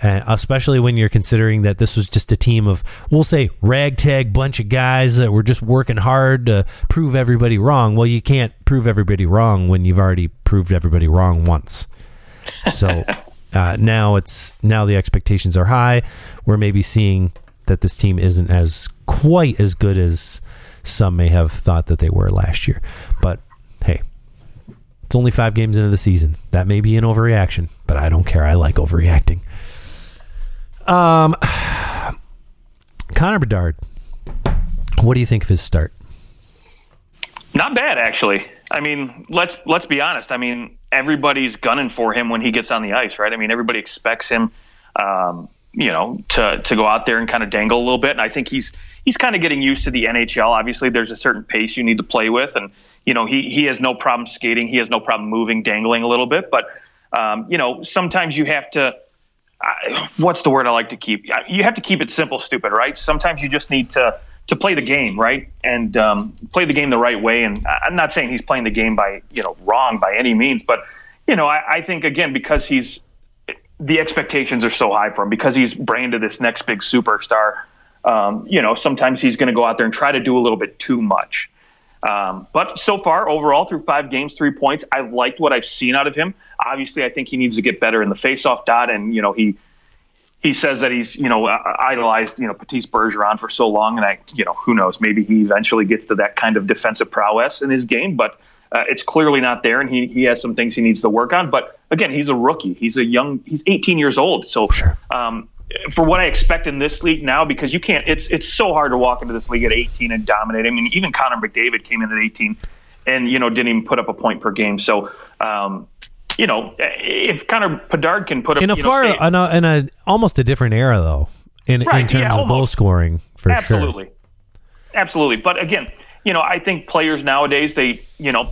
Uh, especially when you're considering that this was just a team of, we'll say, ragtag bunch of guys that were just working hard to prove everybody wrong. Well, you can't prove everybody wrong when you've already proved everybody wrong once. So uh, now it's now the expectations are high. We're maybe seeing that this team isn't as quite as good as some may have thought that they were last year. But hey, it's only five games into the season. That may be an overreaction, but I don't care. I like overreacting. Um, Connor Bedard, what do you think of his start? Not bad, actually. I mean, let's let's be honest. I mean, everybody's gunning for him when he gets on the ice, right? I mean, everybody expects him, um, you know, to to go out there and kind of dangle a little bit. And I think he's he's kind of getting used to the NHL. Obviously, there's a certain pace you need to play with, and you know, he he has no problem skating. He has no problem moving, dangling a little bit. But um, you know, sometimes you have to what's the word I like to keep? You have to keep it simple, stupid, right? Sometimes you just need to to play the game right and um, play the game the right way. And I'm not saying he's playing the game by you know wrong by any means, but you know I, I think again because he's the expectations are so high for him because he's branded this next big superstar. Um, you know, sometimes he's going to go out there and try to do a little bit too much. Um, but so far, overall, through five games, three points, I've liked what I've seen out of him. Obviously, I think he needs to get better in the faceoff dot, and you know he he says that he's you know idolized you know Patrice Bergeron for so long, and I you know who knows maybe he eventually gets to that kind of defensive prowess in his game, but uh, it's clearly not there, and he he has some things he needs to work on. But again, he's a rookie. He's a young. He's 18 years old, so sure. um, for what I expect in this league now, because you can't, it's it's so hard to walk into this league at 18 and dominate. I mean, even Connor McDavid came in at 18, and you know didn't even put up a point per game. So, um, you know, if Connor Bedard can put up in a far, know, in, a, in a almost a different era though, in right, in terms yeah, of goal scoring, for sure. absolutely, sure. absolutely. But again, you know, I think players nowadays they, you know,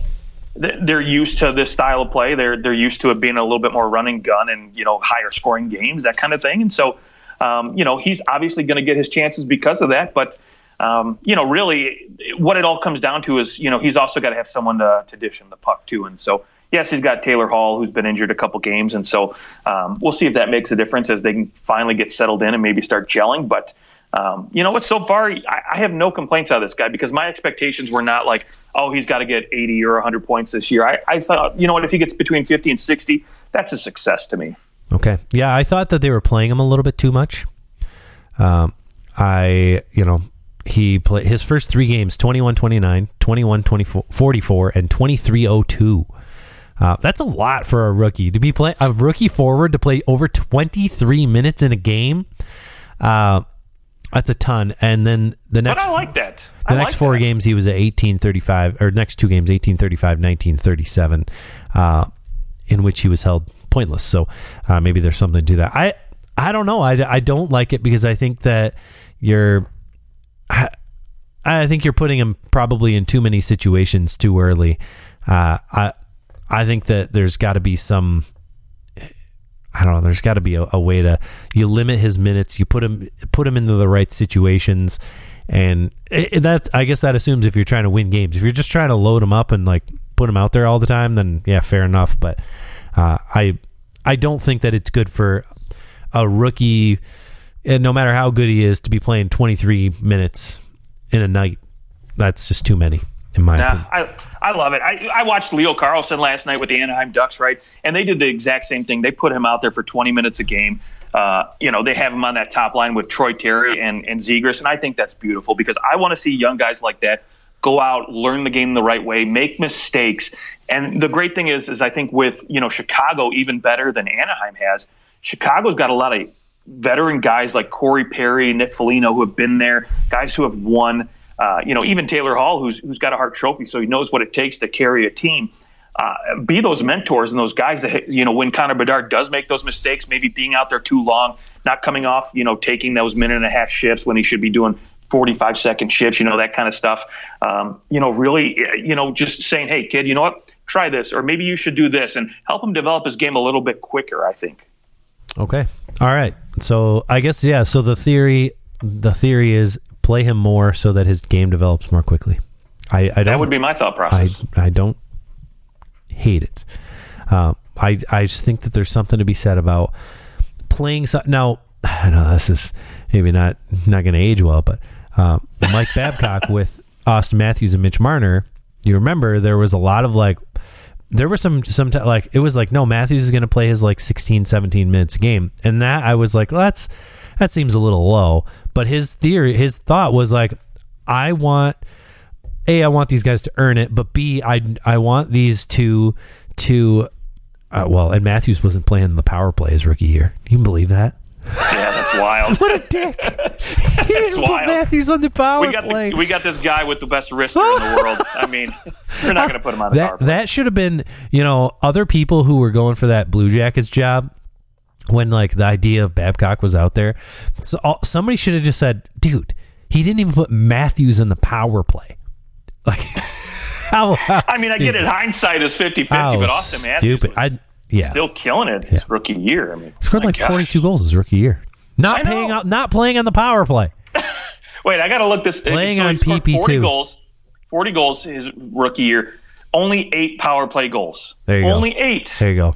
they're used to this style of play. They're they're used to it being a little bit more running gun and you know higher scoring games, that kind of thing. And so, um, you know, he's obviously going to get his chances because of that. But um, you know, really, what it all comes down to is you know he's also got to have someone to to dish him the puck too. And so, yes, he's got Taylor Hall who's been injured a couple games, and so um, we'll see if that makes a difference as they can finally get settled in and maybe start gelling. But um, you know what? So far, I, I, have no complaints out of this guy because my expectations were not like, oh, he's got to get 80 or 100 points this year. I, I thought, you know what? If he gets between 50 and 60, that's a success to me. Okay. Yeah, I thought that they were playing him a little bit too much. Um, I, you know, he played his first three games 21 29, 21 44, and 23 02. Uh, that's a lot for a rookie to be playing a rookie forward to play over 23 minutes in a game. Uh, that's a ton. And then the next, but I like that. The I next like four that. games, he was at eighteen thirty five, or next two games, eighteen thirty five, nineteen thirty seven, uh, in which he was held pointless. So uh, maybe there's something to that. I I don't know. I, I don't like it because I think that you're. I, I think you're putting him probably in too many situations too early. Uh, I I think that there's got to be some I don't know. There's got to be a, a, way to you limit his minutes. You put him put him into the right situations, and that I guess that assumes if you're trying to win games. If you're just trying to load him up and like put him out there all the time, then yeah, fair enough. But uh, I I don't think that it's good for a rookie, and no matter how good he is, to be playing 23 minutes in a night. That's just too many in my opinion. I, I love it. I, I watched Leo Carlsson last night with the Anaheim Ducks, right? And they did the exact same thing. They put him out there for 20 minutes a game. Uh, you know, they have him on that top line with Troy Terry and, and Zegras, and I think that's beautiful because I want to see young guys like that go out, learn the game the right way, make mistakes. And the great thing is, is I think with you know Chicago even better than Anaheim has. Chicago's got a lot of veteran guys like Corey Perry, Nick Foligno who have been there, guys who have won. Uh, you know, even Taylor Hall, who's who's got a Hart Trophy, so he knows what it takes to carry a team. Uh, be those mentors and those guys that you know when Connor Bedard does make those mistakes, maybe being out there too long, not coming off, you know, taking those minute and a half shifts when he should be doing 45 second shifts, you know, that kind of stuff. Um, you know, really, you know, just saying, hey, kid, you know what, try this, or maybe you should do this, and help him develop his game a little bit quicker. I think. Okay. All right. So I guess yeah. So the theory, the theory is play him more so that his game develops more quickly. I, I don't. That would be my thought process. I don't hate it. Uh, I I just think that there's something to be said about playing. So, now I know this is maybe not not going to age well, but uh, Mike Babcock with Auston Matthews and Mitch Marner. You remember there was a lot of like there were some some t- like it was like no Matthews is going to play his like 16 17 minutes a game. And that I was like well, that's that seems a little low. But his theory his thought was like I want a I want these guys to earn it but B I I want these two to uh, well and Matthews wasn't playing the power play his rookie year. You can believe that yeah, that's wild. what a dick he didn't put wild. Matthews on the power we got play the, we got this guy with the best wrister in the world. I mean, we're not going to put him on the power that play. that should have been you know other people who were going for that Blue Jackets job when like the idea of Babcock was out there. So all, somebody should have just said, "Dude, he didn't even put Matthews in the power play." Like how? how I mean, I get it. Hindsight is 50 50, but Auston Matthews stupid. was I yeah. still killing it his rookie year. I mean, scored like gosh. 42 goals his rookie year. Not paying out, not playing on the power play. Wait, I got to look this. Playing so on PP2. 40 goals, 40 goals his rookie year. Only eight power play goals. There you go. Only eight. There you go.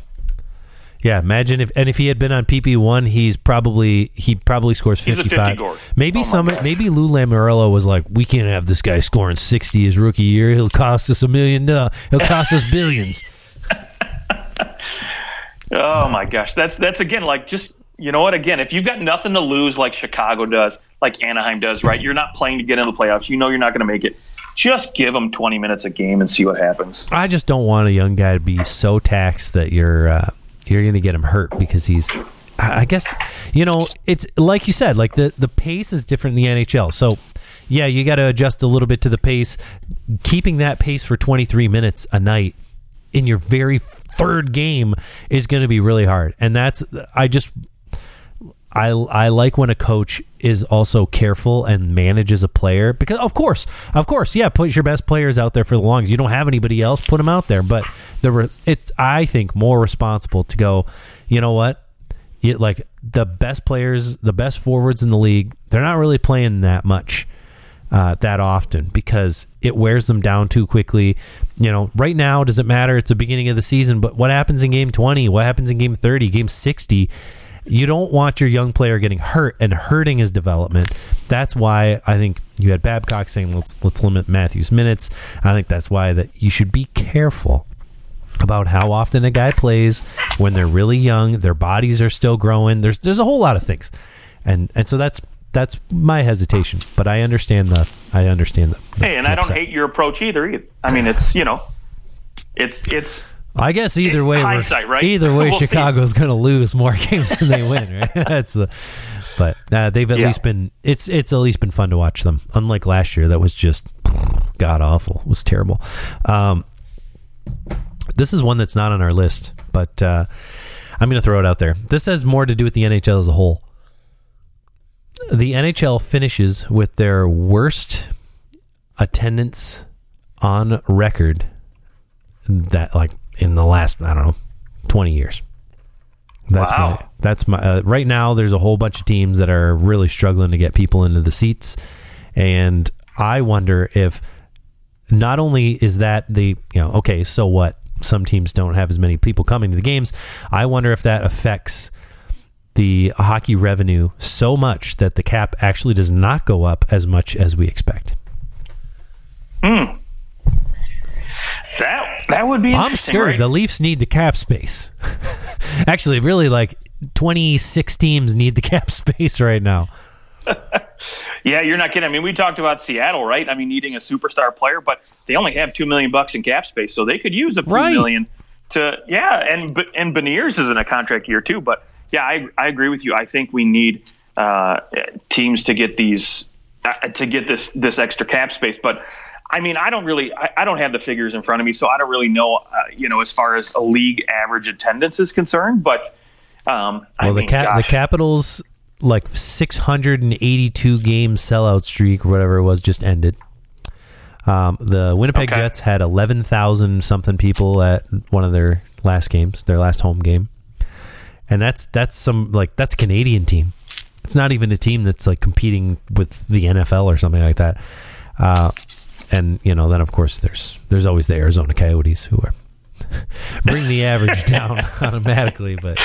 Yeah, imagine if and if he had been on PP one, he's probably he probably scores fifty 50 five. Maybe Oh some gosh. maybe Lou Lamoriello was like, we can't have this guy scoring sixty his rookie year. He'll cost us a million. Uh, he'll cost us billions. Oh my gosh, that's that's again like just you know what? Again, if you've got nothing to lose, like Chicago does, like Anaheim does, right? You're not playing to get in the playoffs. You know you're not going to make it. Just give them 20 minutes a game and see what happens. I just don't want a young guy to be so taxed that you're uh, you're going to get him hurt because he's. I guess you know it's like you said, like the the pace is different in the NHL. So yeah, you got to adjust a little bit to the pace. Keeping that pace for 23 minutes a night in your very third game is going to be really hard. And that's I just I I like when a coach is also careful and manages a player because of course, of course, yeah, put your best players out there for the longest. You don't have anybody else, put them out there. But the re- it's I think more responsible to go. You know what? You, like the best players, the best forwards in the league, they're not really playing that much. Uh, that often because it wears them down too quickly. You know, right now, does it matter? It's the beginning of the season, but what happens in game 20? What happens in game 30, game 60? You don't want your young player getting hurt and hurting his development. That's why I think you had Babcock saying let's let's limit Matthews minutes. I think that's why that you should be careful about how often a guy plays when they're really young, their bodies are still growing. There's there's a whole lot of things. And and so that's that's my hesitation, but I understand the I understand the, the Hey, and I don't side. hate your approach either. either. I mean, it's you know, it's it's I guess either way, hindsight, right? either way, We'll. Chicago's going to lose more games than they win. Right? That's the. But uh, they've at Yeah. least been. It's it's at least been fun to watch them. Unlike last year, that was just god awful. It was terrible. Um, this is one that's not on our list, but uh, I'm going to throw it out there. This has more to do with the NHL as a whole. The NHL finishes with their worst attendance on record that like in the last I don't know twenty years. That's Wow. my that's my uh, right now. There's a whole bunch of teams that are really struggling to get people into the seats, and I wonder if not only is that the you know okay so what some teams don't have as many people coming to the games. I wonder if that affects the hockey revenue so much that the cap actually does not go up as much as we expect. Hmm. that that would be. I'm scared. right? The Leafs need the cap space. Actually, really, like 26 teams need the cap space right now. Yeah, you're not kidding. I mean, we talked about Seattle, right? I mean, needing a superstar player, but they only have two million bucks in cap space, so they could use a few Right. million to. Yeah, and and Beniers is in a contract year too. But yeah, I I agree with you. I think we need uh, teams to get these uh, to get this this extra cap space, but. I mean, I don't really, I, I don't have the figures in front of me, so I don't really know, uh, you know, as far as a league average attendance is concerned. But, um, I Well, the mean, cap, the. Capitals like 682 game sellout streak, or whatever it was, just ended. Um, the Winnipeg Okay. Jets had 11,000 something people at one of their last games, their last home game, and that's that's some like that's Canadian team. It's not even a team that's like competing with the NFL or something like that. Uh, and you know then of course there's there's always the Arizona Coyotes who are bring the average down automatically. But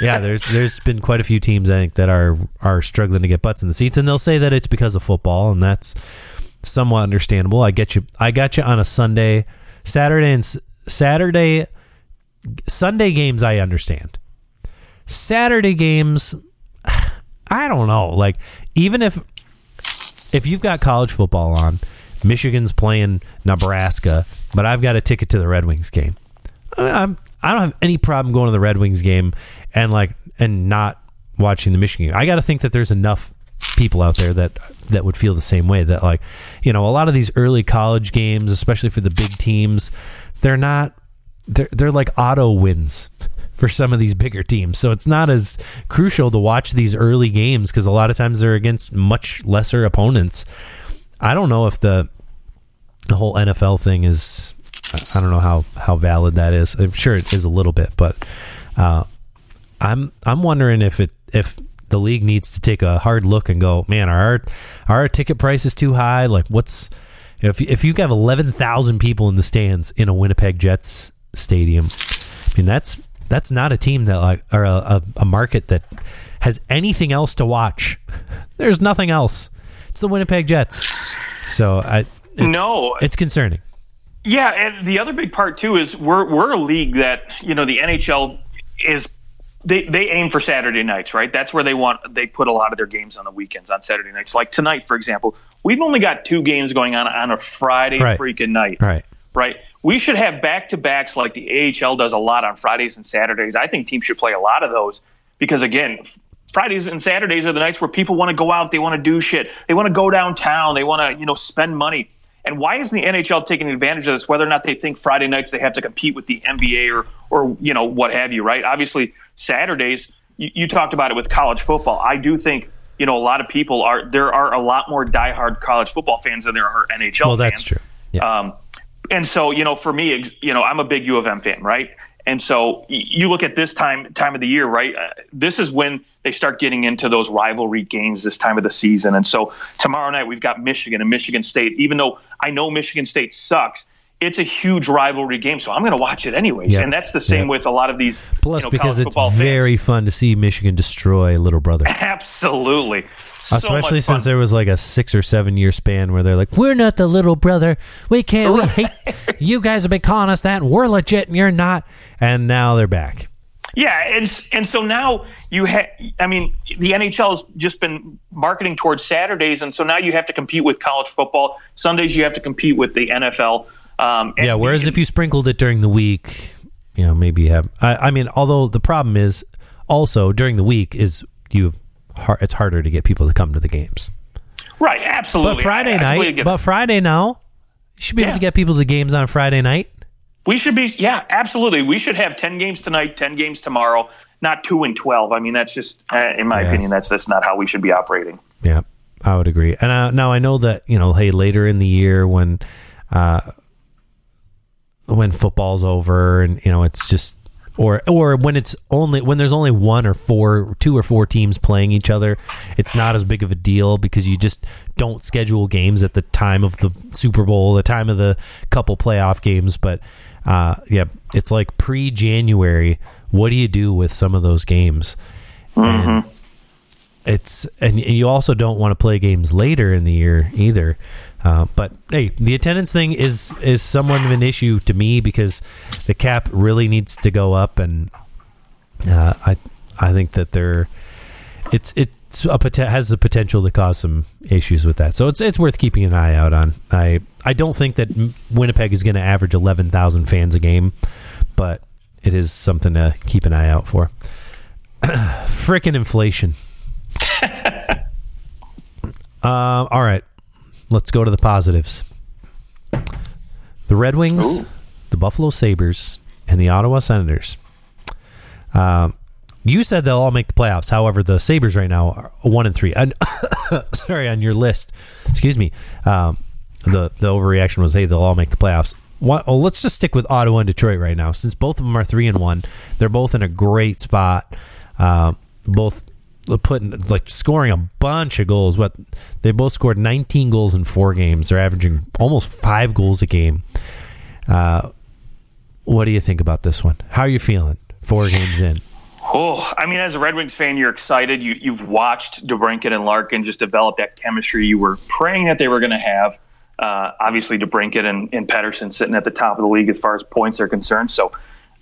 yeah, there's there's been quite a few teams I think that are are struggling to get butts in the seats, and they'll say that it's because of football, and that's somewhat understandable. I get you. I got you on a Sunday, Saturday, and Saturday, Sunday games. I understand. Saturday games, I don't know. Like even if if you've got college football on, Michigan's playing Nebraska, but I've got a ticket to the Red Wings game. I'm I don't have any problem going to the Red Wings game and like and not watching the Michigan game. I got to think that there's enough people out there that that would feel the same way that like you know a lot of these early college games especially for the big teams they're not they're, they're like auto wins for some of these bigger teams so it's not as crucial to watch these early games because a lot of times they're against much lesser opponents i don't know if the the whole nfl thing is I don't know how, how valid that is. I'm sure it is a little bit, but uh, I'm I'm wondering if it if the league needs to take a hard look and go, man, our our ticket price is too high. Like, what's if if you have eleven thousand people in the stands in a Winnipeg Jets stadium? I mean, that's that's not a team that like or a, a market that has anything else to watch. There's nothing else. It's the Winnipeg Jets. So I it's, no, it's concerning. Yeah, and the other big part too is we're we're a league that you know the NHL is they they aim for Saturday nights, right? That's where they want they put a lot of their games on the weekends on Saturday nights. Like tonight, for example, we've only got two games going on on a Friday right. freaking night, right? Right. We should have back to backs like the AHL does a lot on Fridays and Saturdays. I think teams should play a lot of those because again, Fridays and Saturdays are the nights where people want to go out, they want to do shit, they want to go downtown, they want to you know spend money and why isn't the NHL taking advantage of this? Whether or not they think Friday nights they have to compete with the NBA or or you know what have you, right? Obviously Saturdays. You, you talked about it with college football. I do think you know a lot of people are there are a lot more diehard college football fans than there are NHL. Well, that's fans. true. Yeah. Um, and so you know, for me, you know, I'm a big U of M fan, right? And so you look at this time time of the year, right? Uh, this is when they start getting into those rivalry games this time of the season. And so tomorrow night we've got Michigan and Michigan State. Even though I know Michigan State sucks, it's a huge rivalry game, so I'm going to watch it anyways. Yep. And that's the same yep. with a lot of these. Plus, you know, because it's very fans. fun to see Michigan destroy Little Brother. Absolutely. Especially so since there was like a six or seven year span where they're like, "We're not the little brother. We can't. We hate. you guys have been calling us that, and we're legit, and you're not." And now they're back. Yeah, and and so now you have. I mean, the NHL has just been marketing towards Saturdays, and so now you have to compete with college football. Sundays you have to compete with the NFL. Um, yeah. Whereas if you sprinkled it during the week, you know, maybe you have. I, I mean, although the problem is also during the week is you it's harder to get people to come to the games. Right, absolutely. But Friday I, night, I but Friday now, you should be yeah. able to get people to the games on Friday night. We should be, yeah, absolutely. We should have ten games tonight, ten games tomorrow, not two and twelve. I mean, that's just, uh, in my yeah. opinion, that's that's not how we should be operating. Yeah, I would agree. And uh, now I know that you know, hey, later in the year when, uh, when football's over, and you know, it's just or or when it's only when there's only one or four two or four teams playing each other it's not as big of a deal because you just don't schedule games at the time of the Super Bowl the time of the couple playoff games. But uh, yeah it's like pre-January what do you do with some of those games? Mm-hmm. and it's and you also don't want to play games later in the year either uh, but hey, the attendance thing is is somewhat of an issue to me because the cap really needs to go up, and uh, I I think that there it's it's a has the potential to cause some issues with that. So it's it's worth keeping an eye out on. I I don't think that Winnipeg is going to average eleven thousand fans a game, but it is something to keep an eye out for. Frickin' inflation. uh, all right let's go to the positives. The Red Wings, Ooh. the Buffalo Sabres, and the Ottawa Senators. Um, you said they'll all make the playoffs. However, the Sabres right now are one and three. And sorry, on your list, excuse me. Um, the the overreaction was, hey, they'll all make the playoffs. well, let's just stick with Ottawa and Detroit right now, since both of them are three and one. They're both in a great spot. Uh, both putting like scoring a bunch of goals. What they both scored 19 goals in four games. They're averaging almost five goals a game. Uh, what do you think about this one? How are you feeling? Four games in. Oh, I mean, as a Red Wings fan, you're excited. You, you've watched DeBrincat and Larkin just develop that chemistry you were praying that they were going to have. Uh, obviously, DeBrincat and, and Pettersson sitting at the top of the league as far as points are concerned. So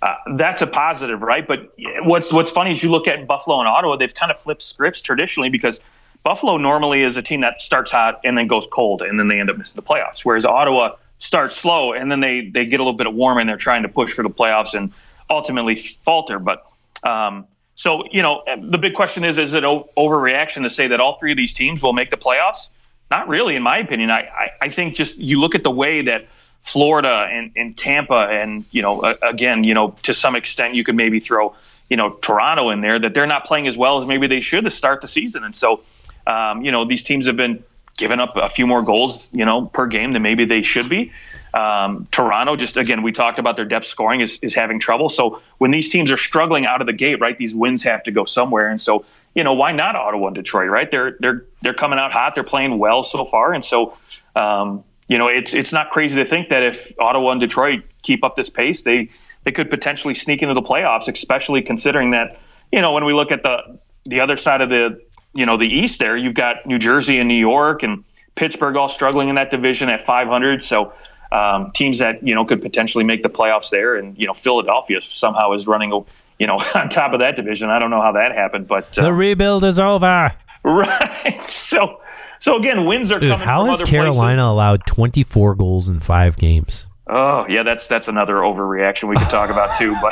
uh, that's a positive, right? But what's what's funny is you look at Buffalo and Ottawa; they've kind of flipped scripts traditionally because Buffalo normally is a team that starts hot and then goes cold, and then they end up missing the playoffs. Whereas Ottawa starts slow and then they they get a little bit of warm and they're trying to push for the playoffs and ultimately falter. But um, so you know, the big question is: is it overreaction to say that all three of these teams will make the playoffs? Not really, in my opinion. I, I, I think just you look at the way that Florida and, and Tampa, and you know, uh, again, you know, to some extent, you could maybe throw you know Toronto in there that they're not playing as well as maybe they should to start the season, and so um, you know these teams have been giving up a few more goals, you know, per game than maybe they should be. Um, Toronto, just again, we talked about their depth scoring is, is having trouble. So when these teams are struggling out of the gate, right, these wins have to go somewhere. And so, you know, why not Ottawa and Detroit, right? They're they're they're coming out hot. They're playing well so far, and so um, you know, it's it's not crazy to think that if Ottawa and Detroit keep up this pace, they they could potentially sneak into the playoffs, especially considering that you know when we look at the the other side of the you know the East, there you've got New Jersey and New York and Pittsburgh all struggling in that division at 500. So um, teams that you know could potentially make the playoffs there, and you know Philadelphia somehow is running, you know, on top of that division. I don't know how that happened, but uh, the rebuild is over. Right. So, so again, wins are Dude, coming. How has Carolina places. allowed 24 goals in five games? Oh yeah, that's that's another overreaction we could talk about too.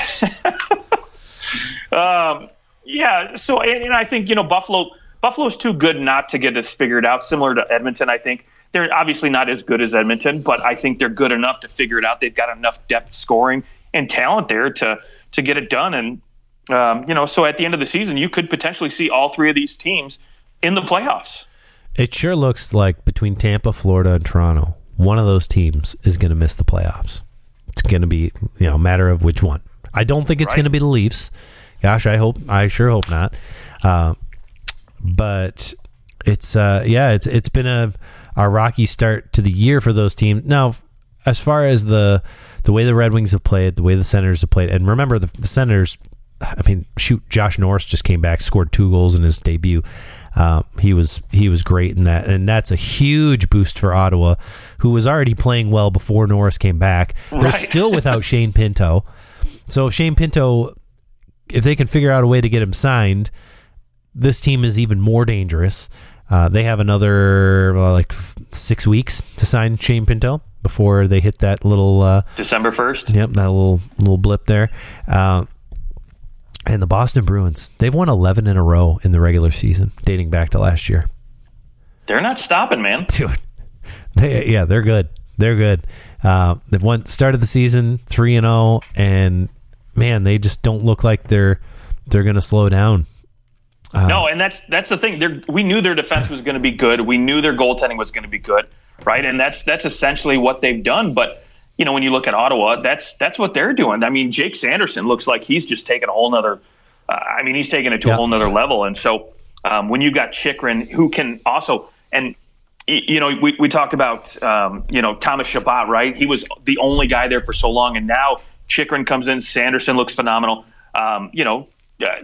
But um, yeah, so and, and I think you know Buffalo. Buffalo's too good not to get this figured out. Similar to Edmonton, I think they're obviously not as good as Edmonton, but I think they're good enough to figure it out. They've got enough depth scoring and talent there to to get it done. And um, you know, so at the end of the season, you could potentially see all three of these teams in the playoffs. It sure looks like between Tampa, Florida, and Toronto, one of those teams is going to miss the playoffs. It's going to be you know a matter of which one. I don't think it's right. going to be the Leafs. Gosh, I hope I sure hope not. Uh, but it's uh, yeah, it's it's been a a rocky start to the year for those teams. Now, as far as the the way the Red Wings have played, the way the Senators have played, and remember the, the Senators. I mean, shoot, Josh Norris just came back, scored two goals in his debut. Uh, he was he was great in that, and that's a huge boost for Ottawa, who was already playing well before Norris came back. They're still without Shane Pinto, so if Shane Pinto, if they can figure out a way to get him signed, this team is even more dangerous. Uh, they have another uh, like f- six weeks to sign Shane Pinto before they hit that little uh, December first. Yep, that little little blip there. Uh, and the Boston Bruins, they've won eleven in a row in the regular season, dating back to last year. They're not stopping, man. Dude, they, yeah, they're good. They're good. Uh, they've won started the season three and zero, oh, and man, they just don't look like they're they're going to slow down. Uh, no, and that's that's the thing. They're, we knew their defense was going to be good. We knew their goaltending was going to be good, right? And that's that's essentially what they've done. But you know, when you look at Ottawa, that's that's what they're doing. I mean, Jake Sanderson looks like he's just taking a whole nother. Uh, I mean, he's taking it to a whole nother level. And so um, when you've got Chychrun, who can also and you know, we, we talked about, um, you know, Thomas Chabot, right? He was the only guy there for so long. And now Chychrun comes in. Sanderson looks phenomenal. Um, you know,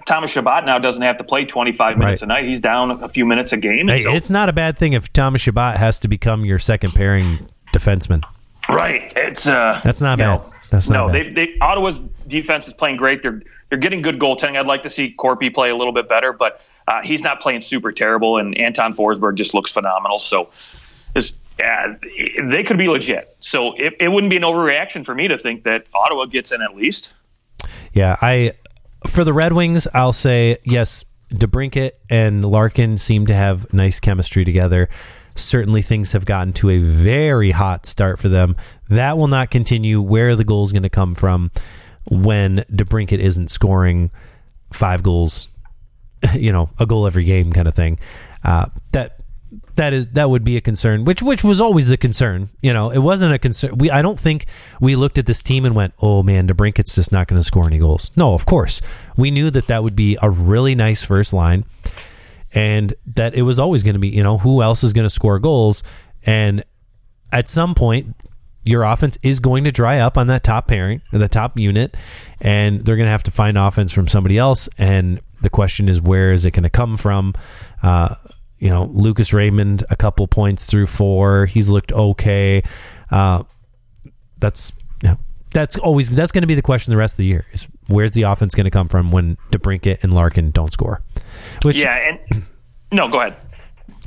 Thomas Chabot now doesn't have to play 25 minutes right. a night. He's down a few minutes a game. Hey, so. It's not a bad thing if Thomas Chabot has to become your second pairing defenseman. Right. It's uh, that's not bad. Know, that's not no. Bad. They, they Ottawa's defense is playing great. They're they're getting good goaltending. I'd like to see Korpi play a little bit better, but uh, he's not playing super terrible. And Anton Forsberg just looks phenomenal. So, this, yeah, they could be legit. So it, it wouldn't be an overreaction for me to think that Ottawa gets in at least. Yeah, I for the Red Wings, I'll say yes. DeBrincat and Larkin seem to have nice chemistry together. Certainly, things have gotten to a very hot start for them. That will not continue. Where the goal is going to come from when DeBrincat isn't scoring five goals, you know, a goal every game kind of thing. Uh, that that is that would be a concern, which which was always the concern. You know, it wasn't a concern. We I don't think we looked at this team and went, "Oh man, DeBrincat's just not going to score any goals." No, of course, we knew that that would be a really nice first line. And that it was always going to be, you know, who else is going to score goals? And at some point, your offense is going to dry up on that top pairing, the top unit, and they're going to have to find offense from somebody else. And the question is, where is it going to come from? Uh, you know, Lucas Raymond, a couple points through four. He's looked okay. Uh, that's that's always that's going to be the question the rest of the year. Is where's the offense going to come from when DeBrincat and Larkin don't score? Which, yeah, and no, go ahead.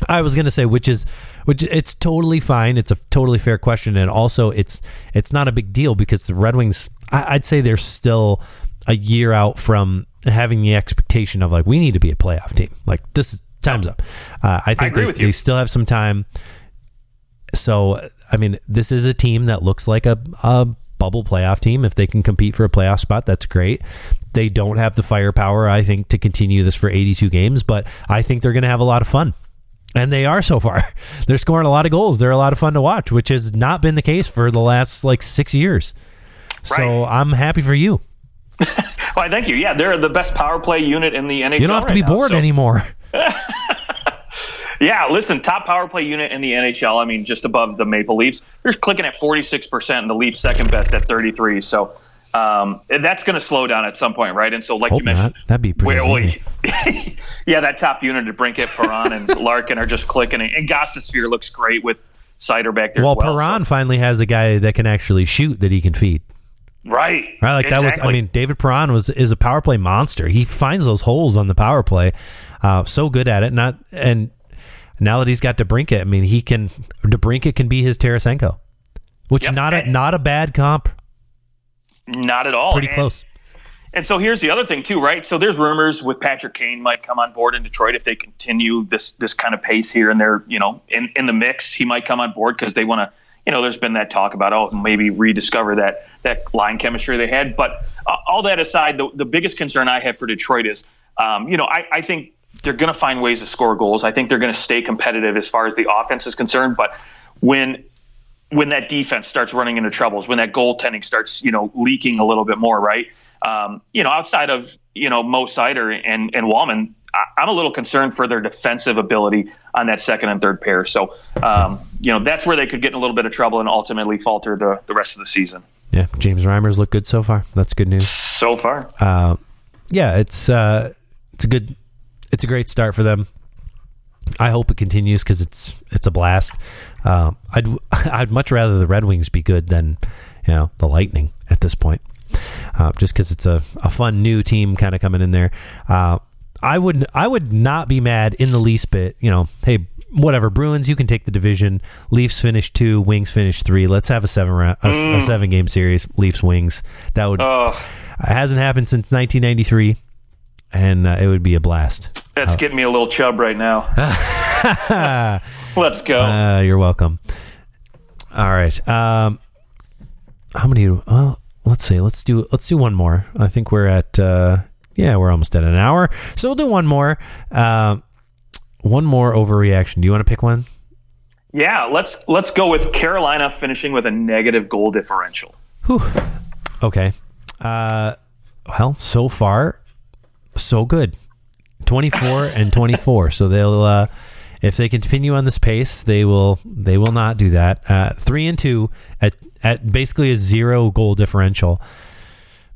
I was going to say, which is, which it's totally fine. It's a totally fair question, and also it's it's not a big deal because the Red Wings. I, I'd say they're still a year out from having the expectation of like we need to be a playoff team. Like this is time's up. Uh, I think I they, they still have some time. So I mean, this is a team that looks like a, a bubble playoff team. If they can compete for a playoff spot, that's great. They don't have the firepower, I think, to continue this for 82 games, but I think they're going to have a lot of fun. And they are so far. They're scoring a lot of goals. They're a lot of fun to watch, which has not been the case for the last like six years. So. I'm happy for you. Why, thank you. Yeah, they're the best power play unit in the NHL. You don't have to right be bored so. anymore. yeah, listen, top power play unit in the NHL. I mean, just above the Maple Leafs. They're clicking at 46%, and the Leafs second best at 33. So um, that's going to slow down at some point, right? And so, like Hope you mentioned, not. that'd be pretty. Where, yeah, that top unit DeBrincat, Perron, and Larkin are just clicking, and Gostisbehere looks great with Seider back there. Well, well Perron so. finally has a guy that can actually shoot that he can feed. Right. Right. Like exactly. that was. I mean, David Perron was is a power play monster. He finds those holes on the power play. Uh, so good at it. Not and now that he's got DeBrincat, I mean, he can DeBrincat can be his Tarasenko, which yep. not a not a bad comp. Not at all. Pretty and, close. And so here's the other thing too, right? So there's rumors with Patrick Kane might come on board in Detroit if they continue this this kind of pace here, and they're you know in in the mix. He might come on board because they want to you know, there's been that talk about oh maybe rediscover that that line chemistry they had. But uh, all that aside, the, the biggest concern I have for Detroit is, um, you know, I, I think they're going to find ways to score goals. I think they're going to stay competitive as far as the offense is concerned. But when when that defense starts running into troubles, when that goaltending starts, you know, leaking a little bit more, right? Um, you know, outside of you know Mo Seider and and Walman, I'm a little concerned for their defensive ability on that second and third pair. So, um, you know, that's where they could get in a little bit of trouble and ultimately falter the, the rest of the season. Yeah, James Reimers look good so far. That's good news. So far. Uh, yeah, it's uh, it's a good, it's a great start for them. I hope it continues because it's it's a blast. Uh, I'd I'd much rather the Red Wings be good than you know the Lightning at this point, uh, just because it's a, a fun new team kind of coming in there. Uh, I would I would not be mad in the least bit. You know, hey, whatever Bruins, you can take the division. Leafs finish two, Wings finish three. Let's have a seven round, a, mm. a seven game series. Leafs Wings. That would oh. it hasn't happened since 1993, and uh, it would be a blast. That's uh, getting me a little chub right now. Let's go. Uh, you're welcome. All right. Um, how many? Well, let's see. Let's do let's do one more. I think we're at. Uh, yeah, we're almost at an hour. So we'll do one more. Uh, one more overreaction. Do you want to pick one? Yeah, let's let's go with Carolina finishing with a negative goal differential. Whew. Okay. Uh, well, so far, so good. Twenty four and twenty four. So they'll, uh, if they continue on this pace, they will they will not do that. Uh, three and two at at basically a zero goal differential.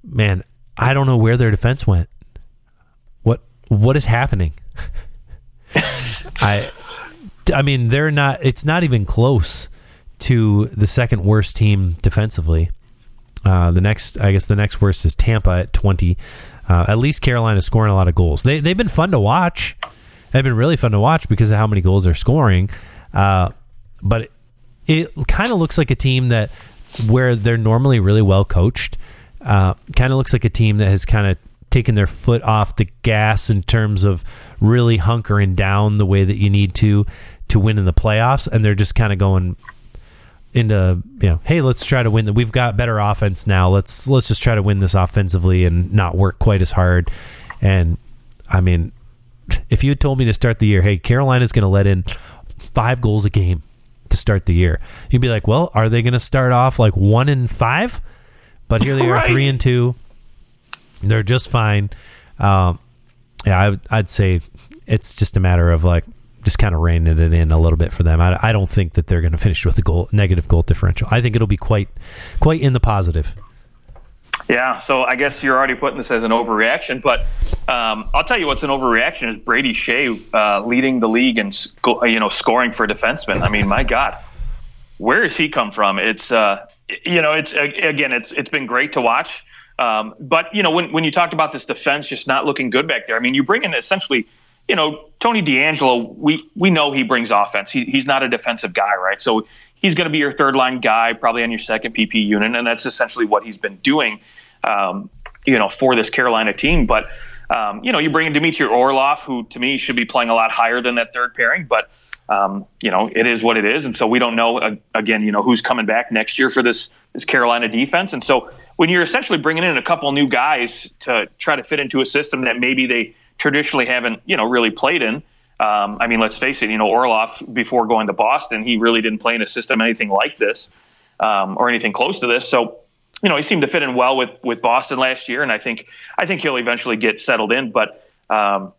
Man, I don't know where their defense went. What what is happening? I I mean, they're not it's not even close to the second worst team defensively. Uh, the next, I guess, the next worst is Tampa at twenty. Uh, at least Carolina's scoring a lot of goals. They they've been fun to watch. They've been really fun to watch because of how many goals they're scoring. Uh, but it, it kind of looks like a team that where they're normally really well coached uh, kind of looks like a team that has kind of taken their foot off the gas in terms of really hunkering down the way that you need to to win in the playoffs, and they're just kind of going into you know, hey, let's try to win. We've got better offense now. Let's let's just try to win this offensively and not work quite as hard. And I mean, if you had told me to start the year, hey, Carolina's going to let in five goals a game to start the year, you'd be like, well, are they going to start off like one in five? But here they are, right. three and two. They're just fine. Um, yeah, I, I'd say it's just a matter of like just kind of reining it in a little bit for them. I, I don't think that they're going to finish with a goal negative goal differential. I think it'll be quite quite in the positive. Yeah, so I guess you're already putting this as an overreaction, but um, I'll tell you what's an overreaction is Brady Skjei uh, leading the league and you know scoring for defensemen. I mean, my God, where has he come from? It's uh, you know, it's again, it's it's been great to watch. Um, but you know, when when you talked about this defense just not looking good back there, I mean, you bring in essentially, you know, Tony DeAngelo. We we know he brings offense. He, he's not a defensive guy, right? So he's going to be your third line guy, probably on your second PP unit, and that's essentially what he's been doing, um, you know, for this Carolina team. But um, you know, you bring in Dmitry Orlov, who to me should be playing a lot higher than that third pairing, but um, you know, it is what it is, and so we don't know uh, again, you know, who's coming back next year for this this Carolina defense, and so when you're essentially bringing in a couple new guys to try to fit into a system that maybe they traditionally haven't, you know, really played in. Um, I mean, let's face it. You know, Orlov before going to Boston, he really didn't play in a system anything like this um, or anything close to this. So, you know, he seemed to fit in well with with Boston last year, and I think I think he'll eventually get settled in. But um,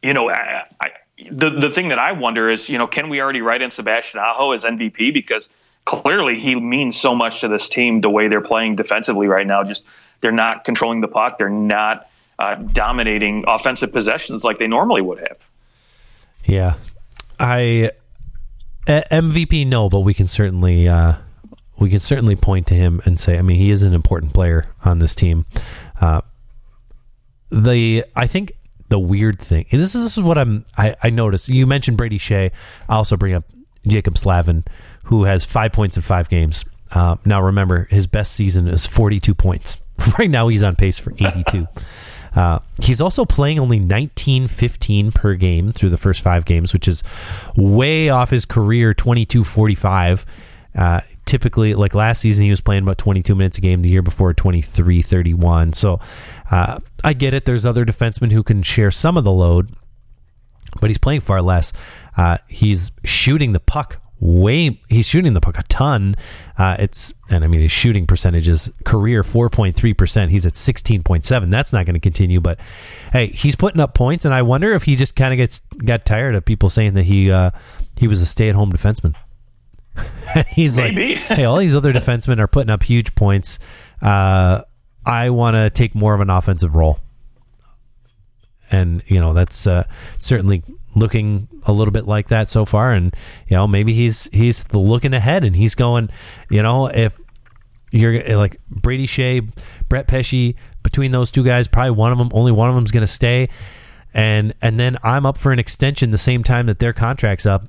you know, I, I, the the thing that I wonder is, you know, can we already write in Sebastian Aho as MVP because clearly he means so much to this team the way they're playing defensively right now. Just they're not controlling the puck. They're not uh, dominating offensive possessions like they normally would have. Yeah, I MVP no, but we can certainly uh, we can certainly point to him and say, I mean, he is an important player on this team. Uh, the I think the weird thing, this is, this is what I'm I, I noticed. You mentioned Brady Skjei. I also bring up Jaccob Slavin, who has five points in five games. Uh, now, remember, his best season is 42 points. right now, he's on pace for 82. Uh, he's also playing only 19 15 per game through the first five games, which is way off his career 22 45. Uh, typically, like last season, he was playing about 22 minutes a game. The year before, 23 31. So uh, I get it. There's other defensemen who can share some of the load, but he's playing far less. Uh, he's shooting the puck way he's shooting the puck a ton. Uh, it's and i mean his shooting percentages career 4.3% he's at 16.7 that's not going to continue but hey he's putting up points and i wonder if he just kind of gets got tired of people saying that he uh, he was a stay-at-home defenseman. He's Maybe. like hey all these other defensemen are putting up huge points. Uh, i want to take more of an offensive role. And you know that's uh, certainly looking a little bit like that so far. And you know, maybe he's he's looking ahead and he's going. You know, if you're like Brady Skjei, Brett Pesce, between those two guys, probably one of them, only one of them's going to stay. And and then I'm up for an extension the same time that their contract's up.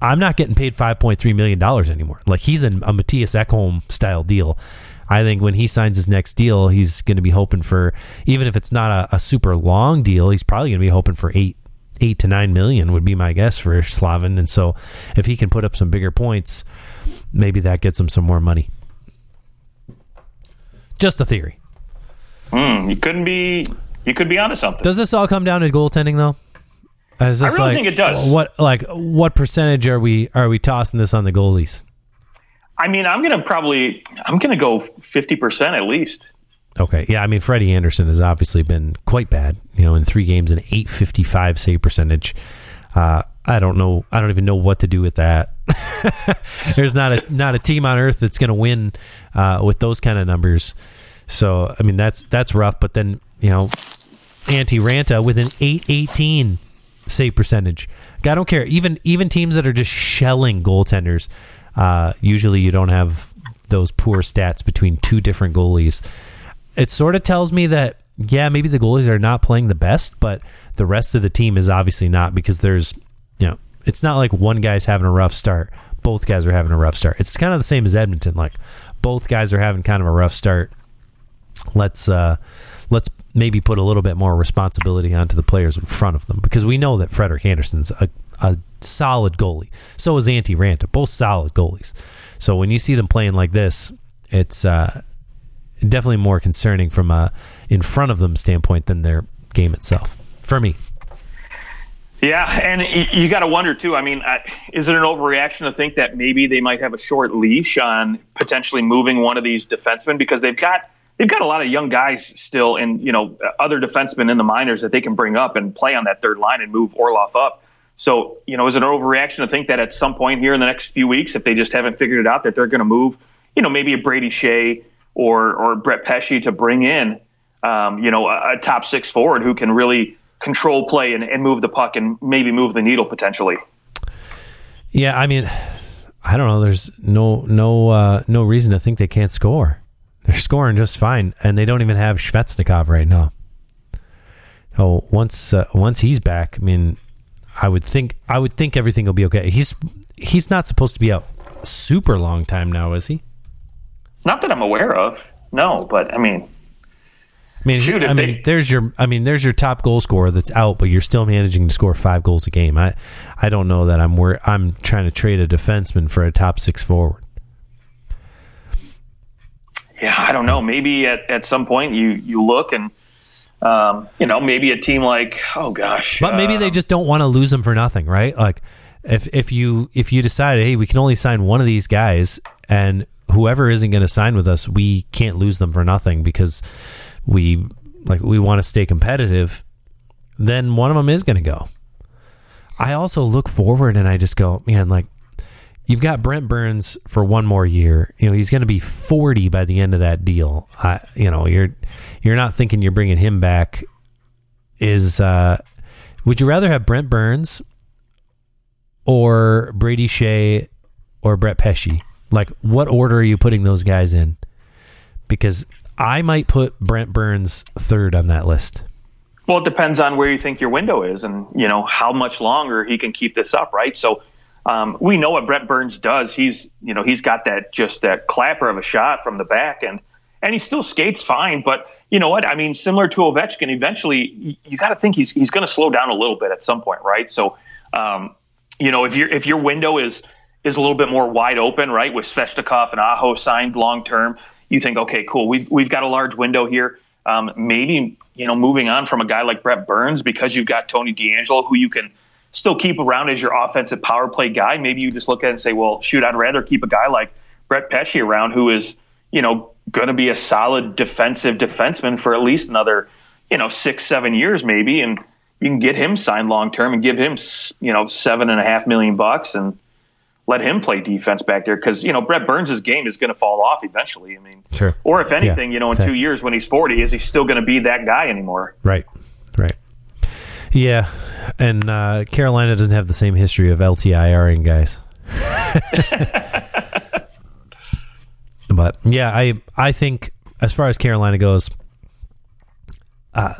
I'm not getting paid 5.3 million dollars anymore. Like he's in a Mattias Ekholm style deal. I think when he signs his next deal, he's going to be hoping for, even if it's not a, a super long deal, he's probably going to be hoping for eight, eight to nine million would be my guess for Slavin. And so if he can put up some bigger points, maybe that gets him some more money. Just a theory. Hmm, you couldn't be you could be onto something. Does this all come down to goaltending though? I really like, think it does. What like what percentage are we are we tossing this on the goalies? I mean, I'm gonna probably I'm gonna go fifty percent at least. Okay, yeah, I mean Freddie Andersen has obviously been quite bad. You know, in three games, an eight fifty five save percentage. Uh, I don't know. I don't even know what to do with that. There's not a not a team on earth that's going to win uh, with those kind of numbers. So I mean that's that's rough. But then you know, Antti Raanta with an eight eighteen save percentage. I don't care. Even even teams that are just shelling goaltenders. Uh, usually, you don't have those poor stats between two different goalies it sort of tells me that yeah, maybe the goalies are not playing the best, but the rest of the team is obviously not because there's you know it's not like one guy's having a rough start. Both guys are having a rough start. It's kind of the same as Edmonton. Like both guys are having kind of a rough start. Let's uh let's maybe put a little bit more responsibility onto the players in front of them because we know that Frederik Andersen's a, a solid goalie. So is Antti Raanta, both solid goalies. So when you see them playing like this, it's uh, definitely more concerning from a in front of them standpoint than their game itself for me. Yeah, and you got to wonder too. I mean, is it an overreaction to think that maybe they might have a short leash on potentially moving one of these defensemen because they've got they've got a lot of young guys still, and you know other defensemen in the minors that they can bring up and play on that third line and move Orlov up. So you know, is it an overreaction to think that at some point here in the next few weeks, if they just haven't figured it out, that they're going to move, you know, maybe a Brady Skjei or or Brett Pesce to bring in, um, you know, a, a, top six forward who can really control play and, and move the puck and maybe move the needle potentially. Yeah, I mean, I don't know. There's no no uh, no reason to think they can't score. They're scoring just fine, and they don't even have Svechnikov right now. Oh, once uh, once he's back, I mean, I would think I would think everything will be okay. He's he's not supposed to be out super long time now, is he? Not that I'm aware of. No, but I mean, I mean, Shoot, I mean, they, there's your, I mean, there's your top goal scorer that's out, but you're still managing to score five goals a game. I, I don't know that I'm where I'm trying to trade a defenseman for a top six forward. Yeah, I don't know. Maybe at, at some point you you look and um, you know maybe a team like oh gosh, but maybe they just don't want to lose them for nothing, right? Like if if you if you decide hey we can only sign one of these guys and whoever isn't going to sign with us we can't lose them for nothing because we like we want to stay competitive, then one of them is going to go. I also look forward and I just go, man, like you've got Brent Burns for one more year. You know, he's going to be 40 by the end of that deal. I, you know, you're you're not thinking you're bringing him back is uh would you rather have Brent Burns or Brady Skjei or Brett Pesce? Like what order are you putting those guys in? Because I might put Brent Burns third on that list. Well, it depends on where you think your window is, and you know how much longer he can keep this up, right? So um, we know what Brent Burns does. He's you know he's got that just that clapper of a shot from the back, and and he still skates fine. But you know what? I mean, similar to Ovechkin, eventually you, you got to think he's he's going to slow down a little bit at some point, right? So um, you know if your if your window is is a little bit more wide open, right, with Svechnikov and Aho signed long term you think, okay, cool, we've we've got a large window here. Um, maybe you know, moving on from a guy like Brett Burns because you've got Tony DeAngelo, who you can still keep around as your offensive power play guy. Maybe you just look at it and say, well, shoot, I'd rather keep a guy like Brett Pesce around, who is you know going to be a solid defensive defenseman for at least another you know six seven years maybe, and you can get him signed long term and give him you know seven and a half million bucks and let him play defense back there because you know Brett Burns' game is going to fall off eventually. I mean, sure. Or if anything, yeah. you know, in two years when he's forty, is he still going to be that guy anymore? Right, right. Yeah, and uh, Carolina doesn't have the same history of LTIRing guys. but yeah, I I think as far as Carolina goes, uh,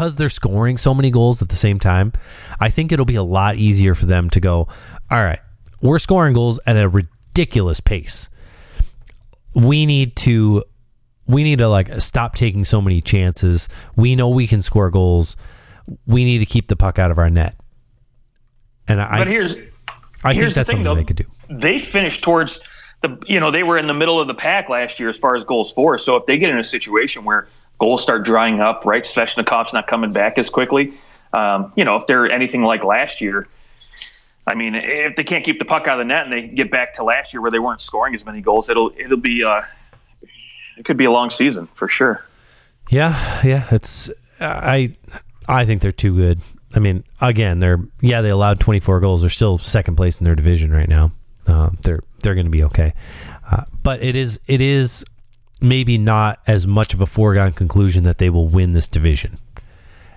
because they're scoring so many goals at the same time, I think it'll be a lot easier for them to go. All right, we're scoring goals at a ridiculous pace. We need to we need to like stop taking so many chances. We know we can score goals. We need to keep the puck out of our net. And I But here's I here's think that's the thing, something though, they could do. They finished towards the you know, they were in the middle of the pack last year as far as goals for. So if they get in a situation where goals start drying up, right? Svechnikov's not coming back as quickly. Um, you know, if they're anything like last year, I mean, if they can't keep the puck out of the net and they get back to last year where they weren't scoring as many goals, it'll it'll be uh, it could be a long season for sure. Yeah, yeah, it's I I think they're too good. I mean, again, they're yeah they allowed 24 goals. They're still second place in their division right now. Uh, they're they're going to be okay, uh, but it is it is maybe not as much of a foregone conclusion that they will win this division.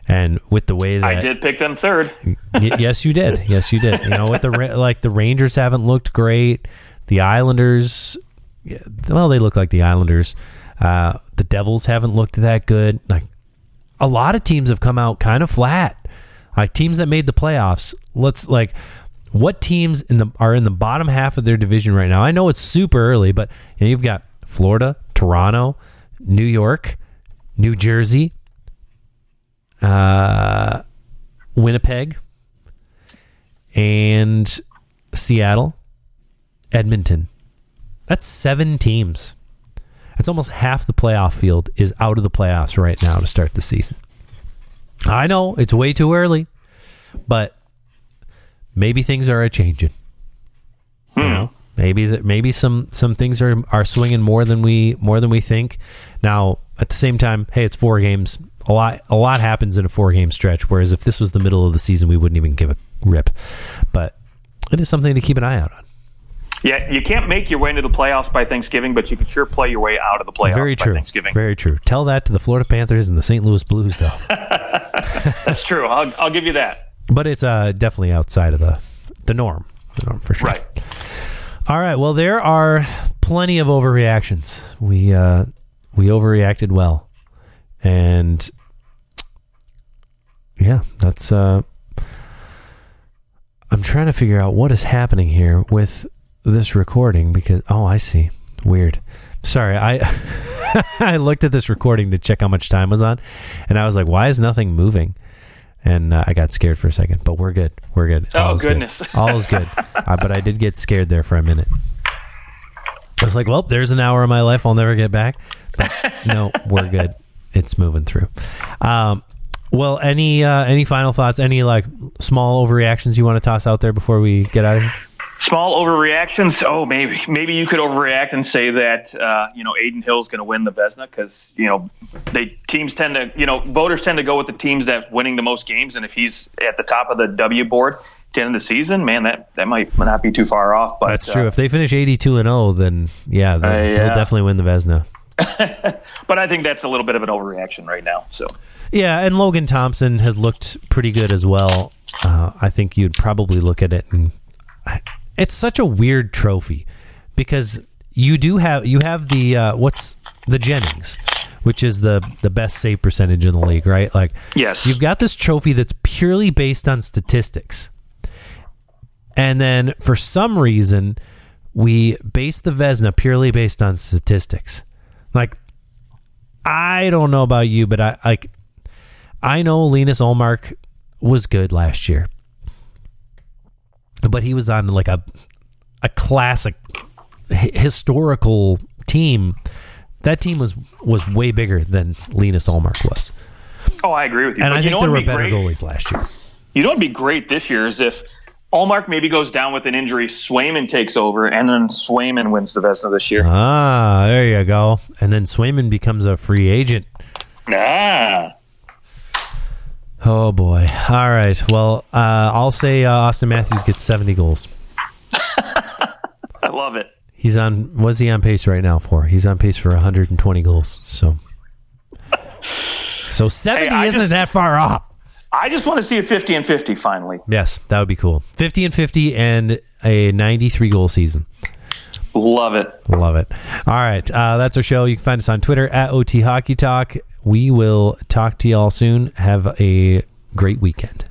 And with the way that I did pick them third. y- yes, you did. Yes, you did. You know, with the like the Rangers haven't looked great. The Islanders, well, they look like the Islanders. Uh, the Devils haven't looked that good. Like a lot of teams have come out kind of flat. Like teams that made the playoffs. Let's like what teams in the are in the bottom half of their division right now. I know it's super early, but you know, you've got Florida, Toronto, New York, New Jersey, uh, Winnipeg, and Seattle, Edmonton. That's seven teams. That's almost half the playoff field is out of the playoffs right now to start the season. I know it's way too early, but maybe things are a changing. Hmm. You know? Maybe that maybe some some things are are swinging more than we more than we think. Now, at the same time, hey, it's four games. A lot a lot happens in a four game stretch. Whereas if this was the middle of the season, we wouldn't even give a rip. But it is something to keep an eye out on. Yeah, you can't make your way into the playoffs by Thanksgiving, but you can sure play your way out of the playoffs Very by true. Thanksgiving. Very true. Tell that to the Florida Panthers and the St. Louis Blues, though. That's true. I'll, I'll give you that. but it's uh, definitely outside of the the norm. The norm for sure. Right. All right. Well, there are plenty of overreactions. We uh, we overreacted well, and yeah, that's. Uh, I'm trying to figure out what is happening here with this recording because oh, I see. Weird. Sorry, I I looked at this recording to check how much time was on, and I was like, why is nothing moving? And uh, I got scared for a second, but we're good. We're good. Oh, All is good. goodness. All is good. uh, but I did get scared there for a minute. I was like, well, there's an hour of my life I'll never get back. But no, we're good. It's moving through. Um, well, any uh, any final thoughts? Any like small overreactions you want to toss out there before we get out of here? Small overreactions. Oh, maybe maybe you could overreact and say that uh, you know Adin Hill's going to win the Vezina because you know they teams tend to you know voters tend to go with the teams that winning the most games, and if he's at the top of the W board at the end of the season, man, that that might not be too far off. But That's true. uh, if they finish 82 and 0, then yeah, then Uh, he'll definitely win the Vezina. but I think that's a little bit of an overreaction right now. So Yeah, and Logan Thompson has looked pretty good as well. Uh, I think you'd probably look at it and I- it's such a weird trophy because you do have you have the uh, what's the Jennings, which is the the best save percentage in the league, right? Like Yes. you've got this trophy that's purely based on statistics, and then for some reason we base the Vezina purely based on statistics. Like I don't know about you, but I like I know Linus Ullmark was good last year. But he was on like a a classic hi- historical team. That team was was way bigger than Linus Ullmark was. oh, I agree with you. And I you think know there were be better great? goalies last year. You know what'd be great this year is if Ullmark maybe goes down with an injury, Swayman takes over, and then Swayman wins the Vezina this year. Ah, there you go. And then Swayman becomes a free agent. Ah. Oh boy. All right. Well, uh, I'll say uh, Auston Matthews gets 70 goals. I love it. He's on. What's he on pace right now for? He's on pace for 120 goals. So, so 70 I isn't just- that far off. I just want to see a 50 and 50 finally. Yes, that would be cool. 50 and 50 and a 93 goal season. Love it. Love it. All right, uh, that's our show. You can find us on Twitter at OT Hockey Talk. We will talk to you all soon. Have a great weekend.